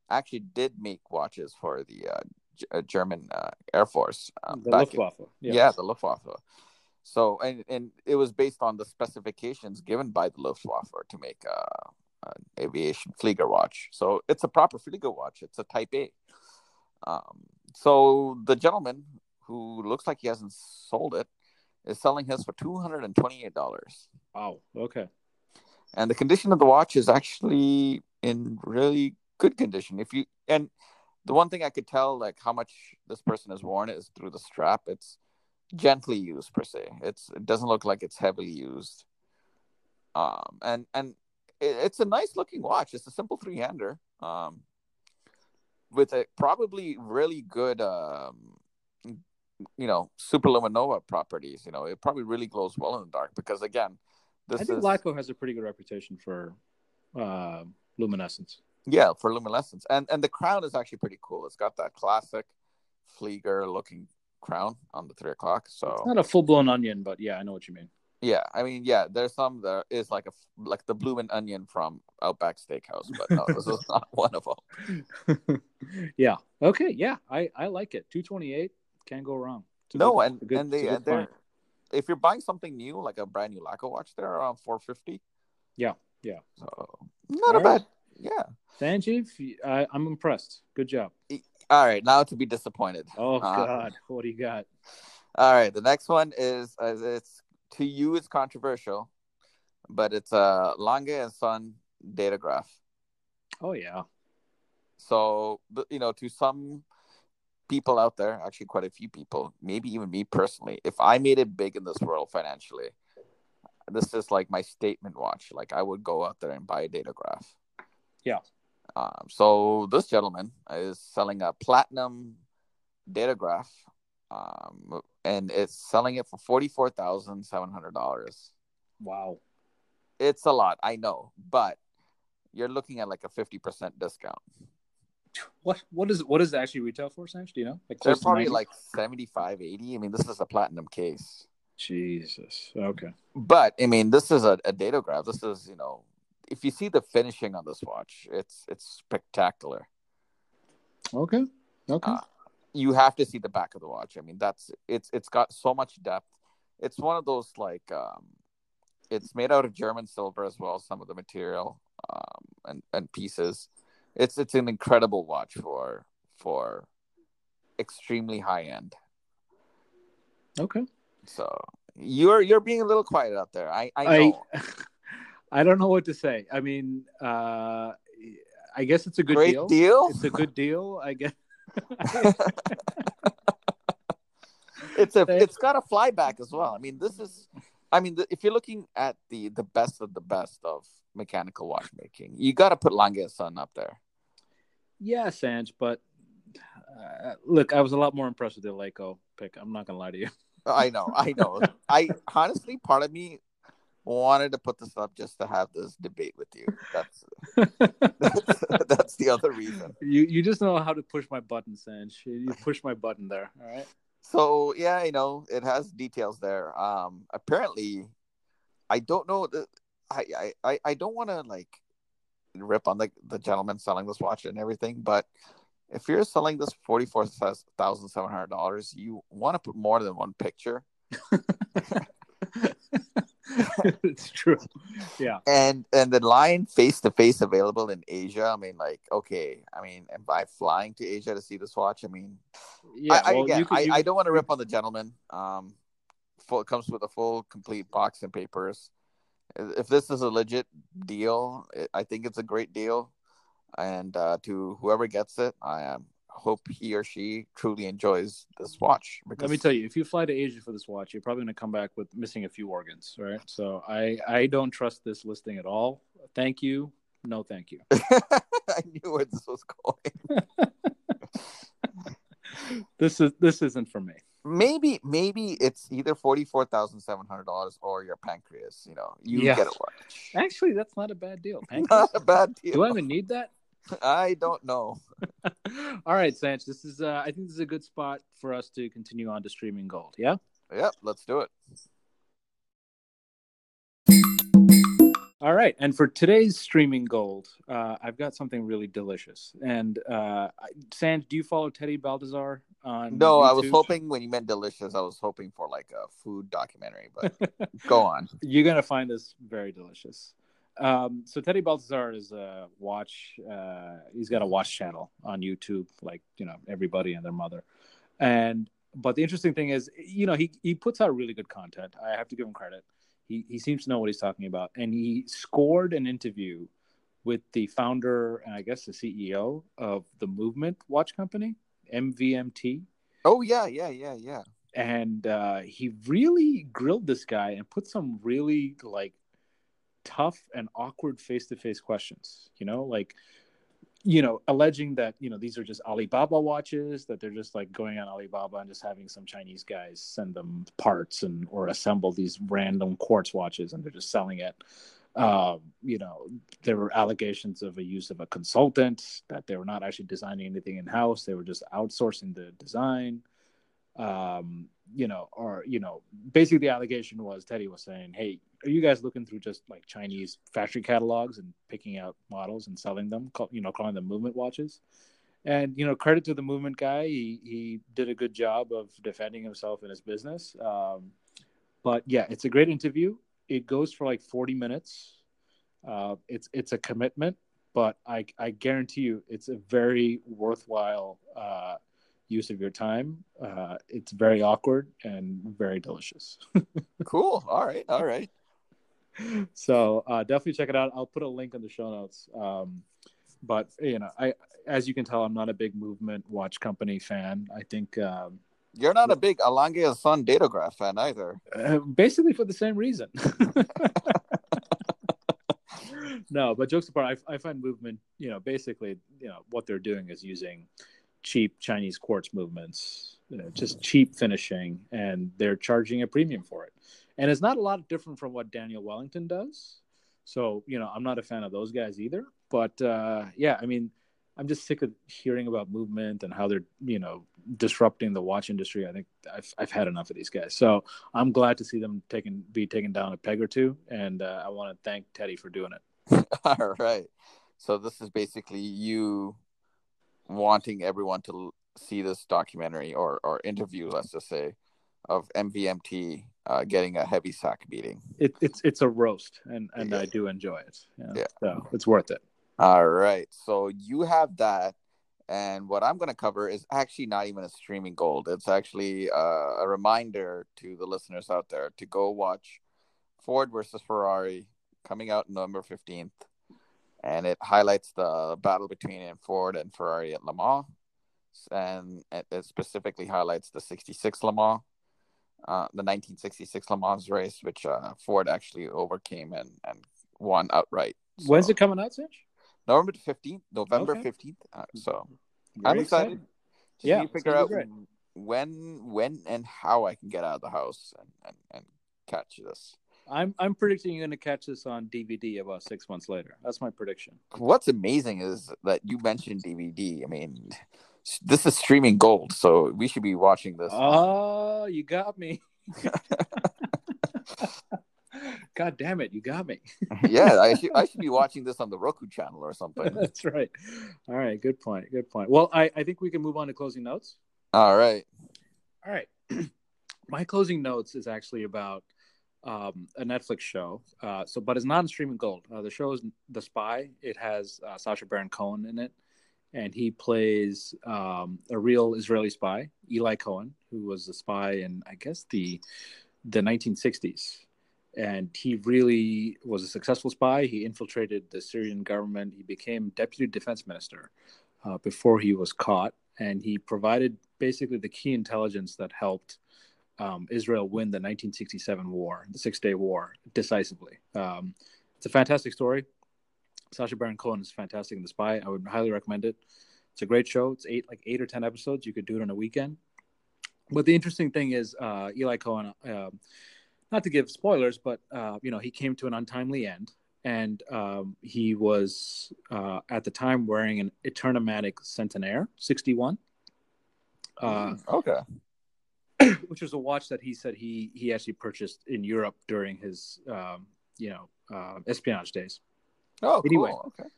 actually did make watches for the uh, G- uh, German uh, Air Force. Um, the Luftwaffe. In, yeah, the Luftwaffe. So and and it was based on the specifications given by the Luftwaffe to make uh, an aviation Flieger watch. So it's a proper Flieger watch. It's a Type A. Um, so the gentleman who looks like he hasn't sold it is selling his for two hundred and twenty-eight dollars. Wow. Okay. And the condition of the watch is actually in really good condition. If you and the one thing I could tell, like how much this person has worn is through the strap. It's gently used per se. It's it doesn't look like it's heavily used. Um, and and it, it's a nice looking watch. It's a simple three hander. Um, with a probably really good um you know superluminova properties you know it probably really glows well in the dark because again this I think is... Laco has a pretty good reputation for uh, luminescence yeah for luminescence and and the crown is actually pretty cool it's got that classic Flieger looking crown on the three o'clock so it's not a full-blown onion but yeah i know what you mean Yeah, I mean, yeah, there's some that is like a like the bloomin' onion from Outback Steakhouse, but no, this is not one of them. yeah. Okay. Yeah, I I like it. Two twenty eight can't go wrong. No, good, and and they and they're if you're buying something new like a brand new Laco watch, they're around four fifty. Yeah. Yeah. So not All a right. bad. Yeah. Sanjeev, I, I'm impressed. Good job. All right, now to be disappointed. Oh uh, God, what do you got? All right, the next one is uh, it's to you it's controversial, but it's a Lange and Son Datograph. Oh yeah. So you know, to some people out there, actually quite a few people, maybe even me personally, if I made it big in this world financially, this is like my statement watch. Like I would go out there and buy a Datograph. Yeah. Um, so this gentleman is selling a platinum Datograph um, and it's selling it for forty four thousand seven hundred dollars. Wow, it's a lot, I know, but you're looking at like a fifty percent discount. What what is what is actually retail for, Sanj? Do you know? Like They're probably 90? like 75, 80. I mean, this is a platinum case. Jesus. Okay. But I mean, this is a, a datograph. This is you know, if you see the finishing on this watch, it's it's spectacular. Okay. Okay. Uh, you have to see the back of the watch. I mean, that's it's it's got so much depth. It's one of those like um, it's made out of German silver as well. Some of the material um, and and pieces. It's it's an incredible watch for for extremely high end. Okay. So you're you're being a little quiet out there. I I know. I, I don't know what to say. I mean, uh, I guess it's a good Great deal. deal. It's a good deal. I guess. it's a it's got a flyback as well. I mean, this is, I mean, if you're looking at the the best of the best of mechanical watchmaking, you got to put Lange Son up there. Yeah, Sanj, but uh, look, I was a lot more impressed with the Laco pick. I'm not gonna lie to you. I know, I know. I honestly, part of me wanted to put this up just to have this debate with you. That's that's, that's, the other reason. You you just know how to push my button, Sanj. You push my button there. All right. So yeah, you know it has details there. Um, apparently, I don't know. I I I don't want to like rip on the the gentleman selling this watch and everything, but if you're selling this forty four thousand seven hundred dollars, you want to put more than one picture. it's true. Yeah. And and the line face to face available in Asia. I mean, like, okay. I mean, and by flying to Asia to see this watch? I mean, yeah. I, well, again, could, I. I don't want to rip on the gentleman. Um, full it comes with a full complete box and papers. If this is a legit deal, I think it's a great deal. And uh, to whoever gets it, I am hope he or she truly enjoys this watch. Because... Let me tell you, if you fly to Asia for this watch, you're probably going to come back with missing a few organs, right? So I I don't trust this listing at all. Thank you, no, thank you. I knew where this was going. this is this isn't for me. Maybe maybe it's either forty four thousand seven hundred dollars or your pancreas. You know, you yeah. get a watch. Actually, that's not a bad deal. Pancreas. Not a bad deal. Do I even need that? I don't know. All right, Sanch. This is uh, I think this is a good spot for us to continue on to streaming gold. Yeah. Yep. Let's do it. All right, and for today's streaming gold, uh, I've got something really delicious. And uh, Sanj, do you follow Teddy Baldassarre on? No, YouTube? I was hoping when you meant delicious, I was hoping for like a food documentary. But go on. You're gonna find this very delicious. Um, so Teddy Baldassarre is a watch. Uh, he's got a watch channel on YouTube, like you know everybody and their mother. And but the interesting thing is, you know, he he puts out really good content. I have to give him credit. He he seems to know what he's talking about, and he scored an interview with the founder and I guess the CEO of the Movement Watch Company, MVMT. Oh yeah, yeah, yeah, yeah. And uh, he really grilled this guy and put some really like tough and awkward face-to-face questions you know like you know alleging that you know these are just alibaba watches that they're just like going on alibaba and just having some chinese guys send them parts and or assemble these random quartz watches and they're just selling it. Um, you know there were allegations of a use of a consultant that they were not actually designing anything in house they were just outsourcing the design. Um, you know, or you know, basically the allegation was Teddy was saying, "Hey, are you guys looking through just like Chinese factory catalogs and picking out models and selling them? Call, you know, calling them movement watches." And you know, credit to the movement guy, he he did a good job of defending himself and his business. Um, but yeah, it's a great interview. It goes for like forty minutes. Uh, it's it's a commitment, but I I guarantee you, it's a very worthwhile. Uh, use of your time. Uh, it's very awkward and very delicious. cool. All right. All right. So uh, definitely check it out. I'll put a link in the show notes. Um, but you know, I as you can tell, I'm not a big MVMT watch company fan. I think um, you're not a big A Lange Sohne Datograph fan either. Uh, basically, for the same reason. no, but jokes apart, I, I find MVMT. You know, basically, you know, what they're doing is using cheap Chinese quartz movements, just cheap finishing, and they're charging a premium for it. And it's not a lot different from what Daniel Wellington does. So, you know, I'm not a fan of those guys either. But uh, yeah, I mean, I'm just sick of hearing about MVMT and how they're, you know, disrupting the watch industry. I think I've, I've had enough of these guys. So I'm glad to see them taken be taken down a peg or two. And uh, I want to thank Teddy for doing it. All right. So this is basically you wanting everyone to see this documentary or or interview, let's just say, of MVMT uh, getting a heavy sack beating. It, it's it's a roast, and and yeah. I do enjoy it. Yeah. yeah, so it's worth it. All right, so you have that, and what I'm going to cover is actually not even a streaming gold. It's actually uh, a reminder to the listeners out there to go watch Ford versus Ferrari coming out November fifteenth and it highlights the battle between Ford and Ferrari at Le Mans, and it specifically highlights the '66 Le Mans, uh, the 1966 Le Mans race, which uh, Ford actually overcame and, and won outright. So, When's it coming out, Sinch? November 15th, November okay. 15th. Uh, so Very I'm excited. excited. yeah, figure out great. when, when, and how I can get out of the house and, and, and catch this. I'm I'm predicting you're going to catch this on DVD about six months later. That's my prediction. What's amazing is that you mentioned DVD. I mean, this is streaming gold, so we should be watching this. Oh, you got me. God damn it, you got me. yeah, I should I should be watching this on the Roku channel or something. That's right. All right, good point. Good point. Well, I, I think we can move on to closing notes. All right. All right. My closing notes is actually about um, a Netflix show. Uh, so, but it's not in streaming gold. Uh, the show is The Spy. It has uh, Sacha Baron Cohen in it, and he plays um, a real Israeli spy, Eli Cohen, who was a spy in, I guess, the the 1960s. And he really was a successful spy. He infiltrated the Syrian government. He became deputy defense minister uh, before he was caught, and he provided basically the key intelligence that helped um, Israel win the 1967 war, the Six Day War, decisively. Um, it's a fantastic story. Sacha Baron Cohen is fantastic in The Spy. I would highly recommend it. It's a great show. It's eight, like eight or ten episodes. You could do it on a weekend. But the interesting thing is, uh, Eli Cohen. Uh, not to give spoilers, but uh, you know he came to an untimely end, and um, he was uh, at the time wearing an Eterna-Matic Centenaire 61. Uh, okay. which was a watch that he said he he actually purchased in Europe during his um, you know uh, espionage days. Oh, anyway, cool. okay.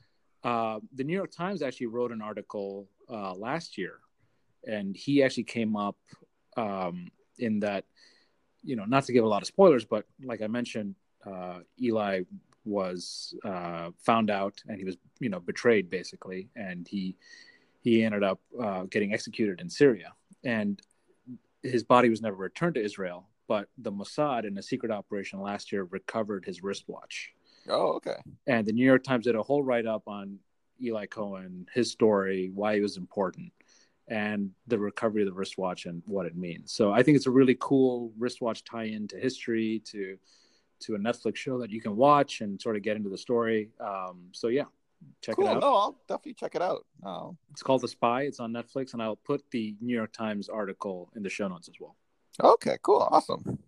Uh, the New York Times actually wrote an article uh, last year, and he actually came up um, in that, you know, not to give a lot of spoilers, but like I mentioned, uh, Eli was uh, found out and he was, you know, betrayed basically, and he he ended up uh, getting executed in Syria. And his body was never returned to Israel, but the Mossad in a secret operation last year recovered his wristwatch. Oh, okay. And the New York Times did a whole write up on Eli Cohen, his story, why he was important, and the recovery of the wristwatch and what it means. So I think it's a really cool wristwatch tie in to history, to to a Netflix show that you can watch and sort of get into the story. Um, so yeah, check cool. it out. No, I'll definitely check it out. Oh. It's called The Spy. It's on Netflix, and I'll put the New York Times article in the show notes as well. Okay, cool, awesome,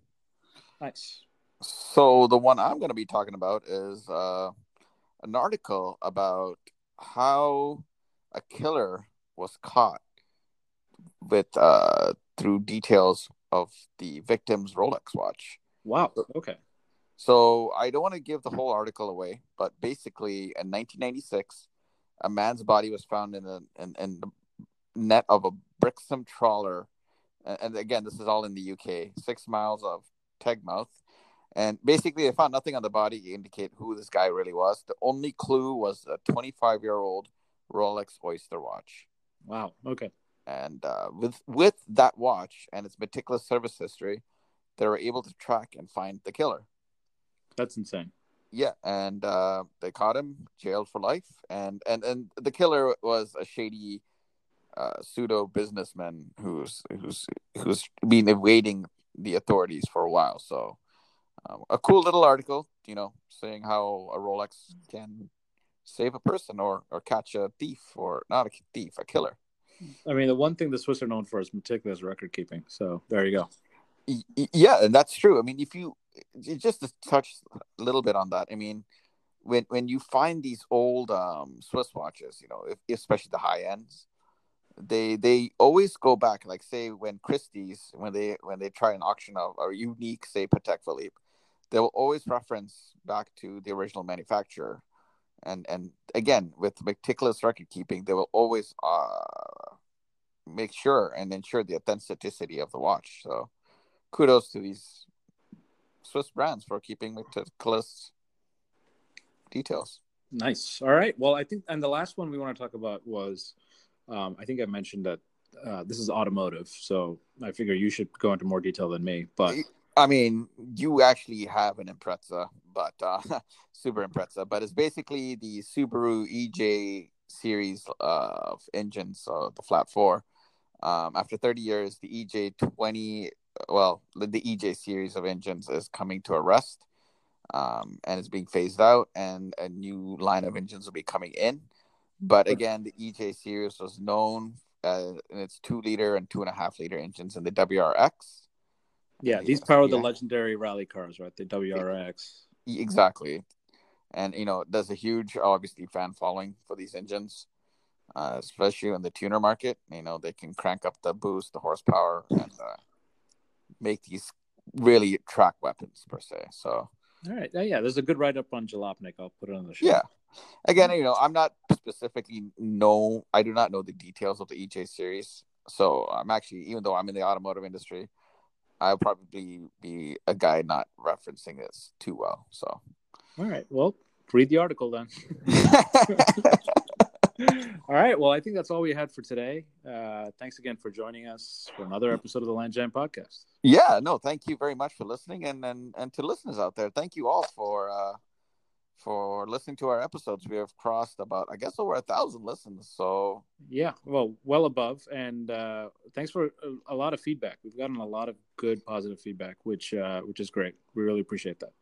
nice. So the one I'm going to be talking about is uh, an article about how a killer was caught with uh, through details of the victim's Rolex watch. Wow. Okay. So I don't want to give the whole article away, but basically, in 1996, a man's body was found in, a, in, in the net of a Brixham trawler. And, again, this is all in the UK, six miles of Teignmouth. And basically, they found nothing on the body to indicate who this guy really was. The only clue was a 25 year old Rolex Oyster watch. Wow. Okay. And uh, with with that watch and its meticulous service history, they were able to track and find the killer. That's insane. Yeah, and uh, they caught him, jailed for life, and and and the killer was a shady uh, pseudo businessman who's who's who's been evading the authorities for a while. So, um, a cool little article, you know, saying how a Rolex can save a person or or catch a thief or not a thief, a killer. I mean, the one thing the Swiss are known for is meticulous record keeping. So there you go. Yeah, and that's true. I mean, if you just to touch a little bit on that, I mean, when when you find these old um, Swiss watches, you know, if, especially the high ends, they they always go back. Like say when Christie's when they when they try an auction of a unique say Patek Philippe, they will always reference back to the original manufacturer, and and again with meticulous record keeping, they will always uh, make sure and ensure the authenticity of the watch. So kudos to these Swiss brands for keeping meticulous details. Nice. All right. Well, I think, and the last one we want to talk about was, um, I think I mentioned that uh, this is automotive, so I figure you should go into more detail than me. But I mean, you actually have an Impreza, but uh, Subaru Impreza, but it's basically the Subaru EJ series of engines, so the flat four. Um, after 30 years, the EJ20 well, the, the EJ series of engines is coming to a rest um, and is being phased out, and a new line of engines will be coming in. But again, the EJ series was known uh, in its two liter and two and a half liter engines in the WRX. Yeah, these power yeah. the legendary rally cars, right? The WRX. Exactly. And, you know, there's a huge, obviously, fan following for these engines, uh, especially in the tuner market. You know, they can crank up the boost, the horsepower, and uh, make these really track weapons per se. So, all right, yeah, there's a good write up on Jalopnik. I'll put it on the show. Yeah, again, you know, I'm not specifically know. I do not know the details of the EJ series, so I'm actually, even though I'm in the automotive industry, I'll probably be a guy not referencing this too well. So, all right, well, read the article then. all right. Well, I think that's all we had for today. Uh, thanks again for joining us for another episode of the Land Jam podcast. Yeah. No, thank you very much for listening, and and and to listeners out there, thank you all for uh, for listening to our episodes. We have crossed about, I guess, over a thousand listens. So yeah, well, well above, and uh, thanks for a, a, lot of feedback. We've gotten a lot of good, positive feedback, which uh, which is great. We really appreciate that.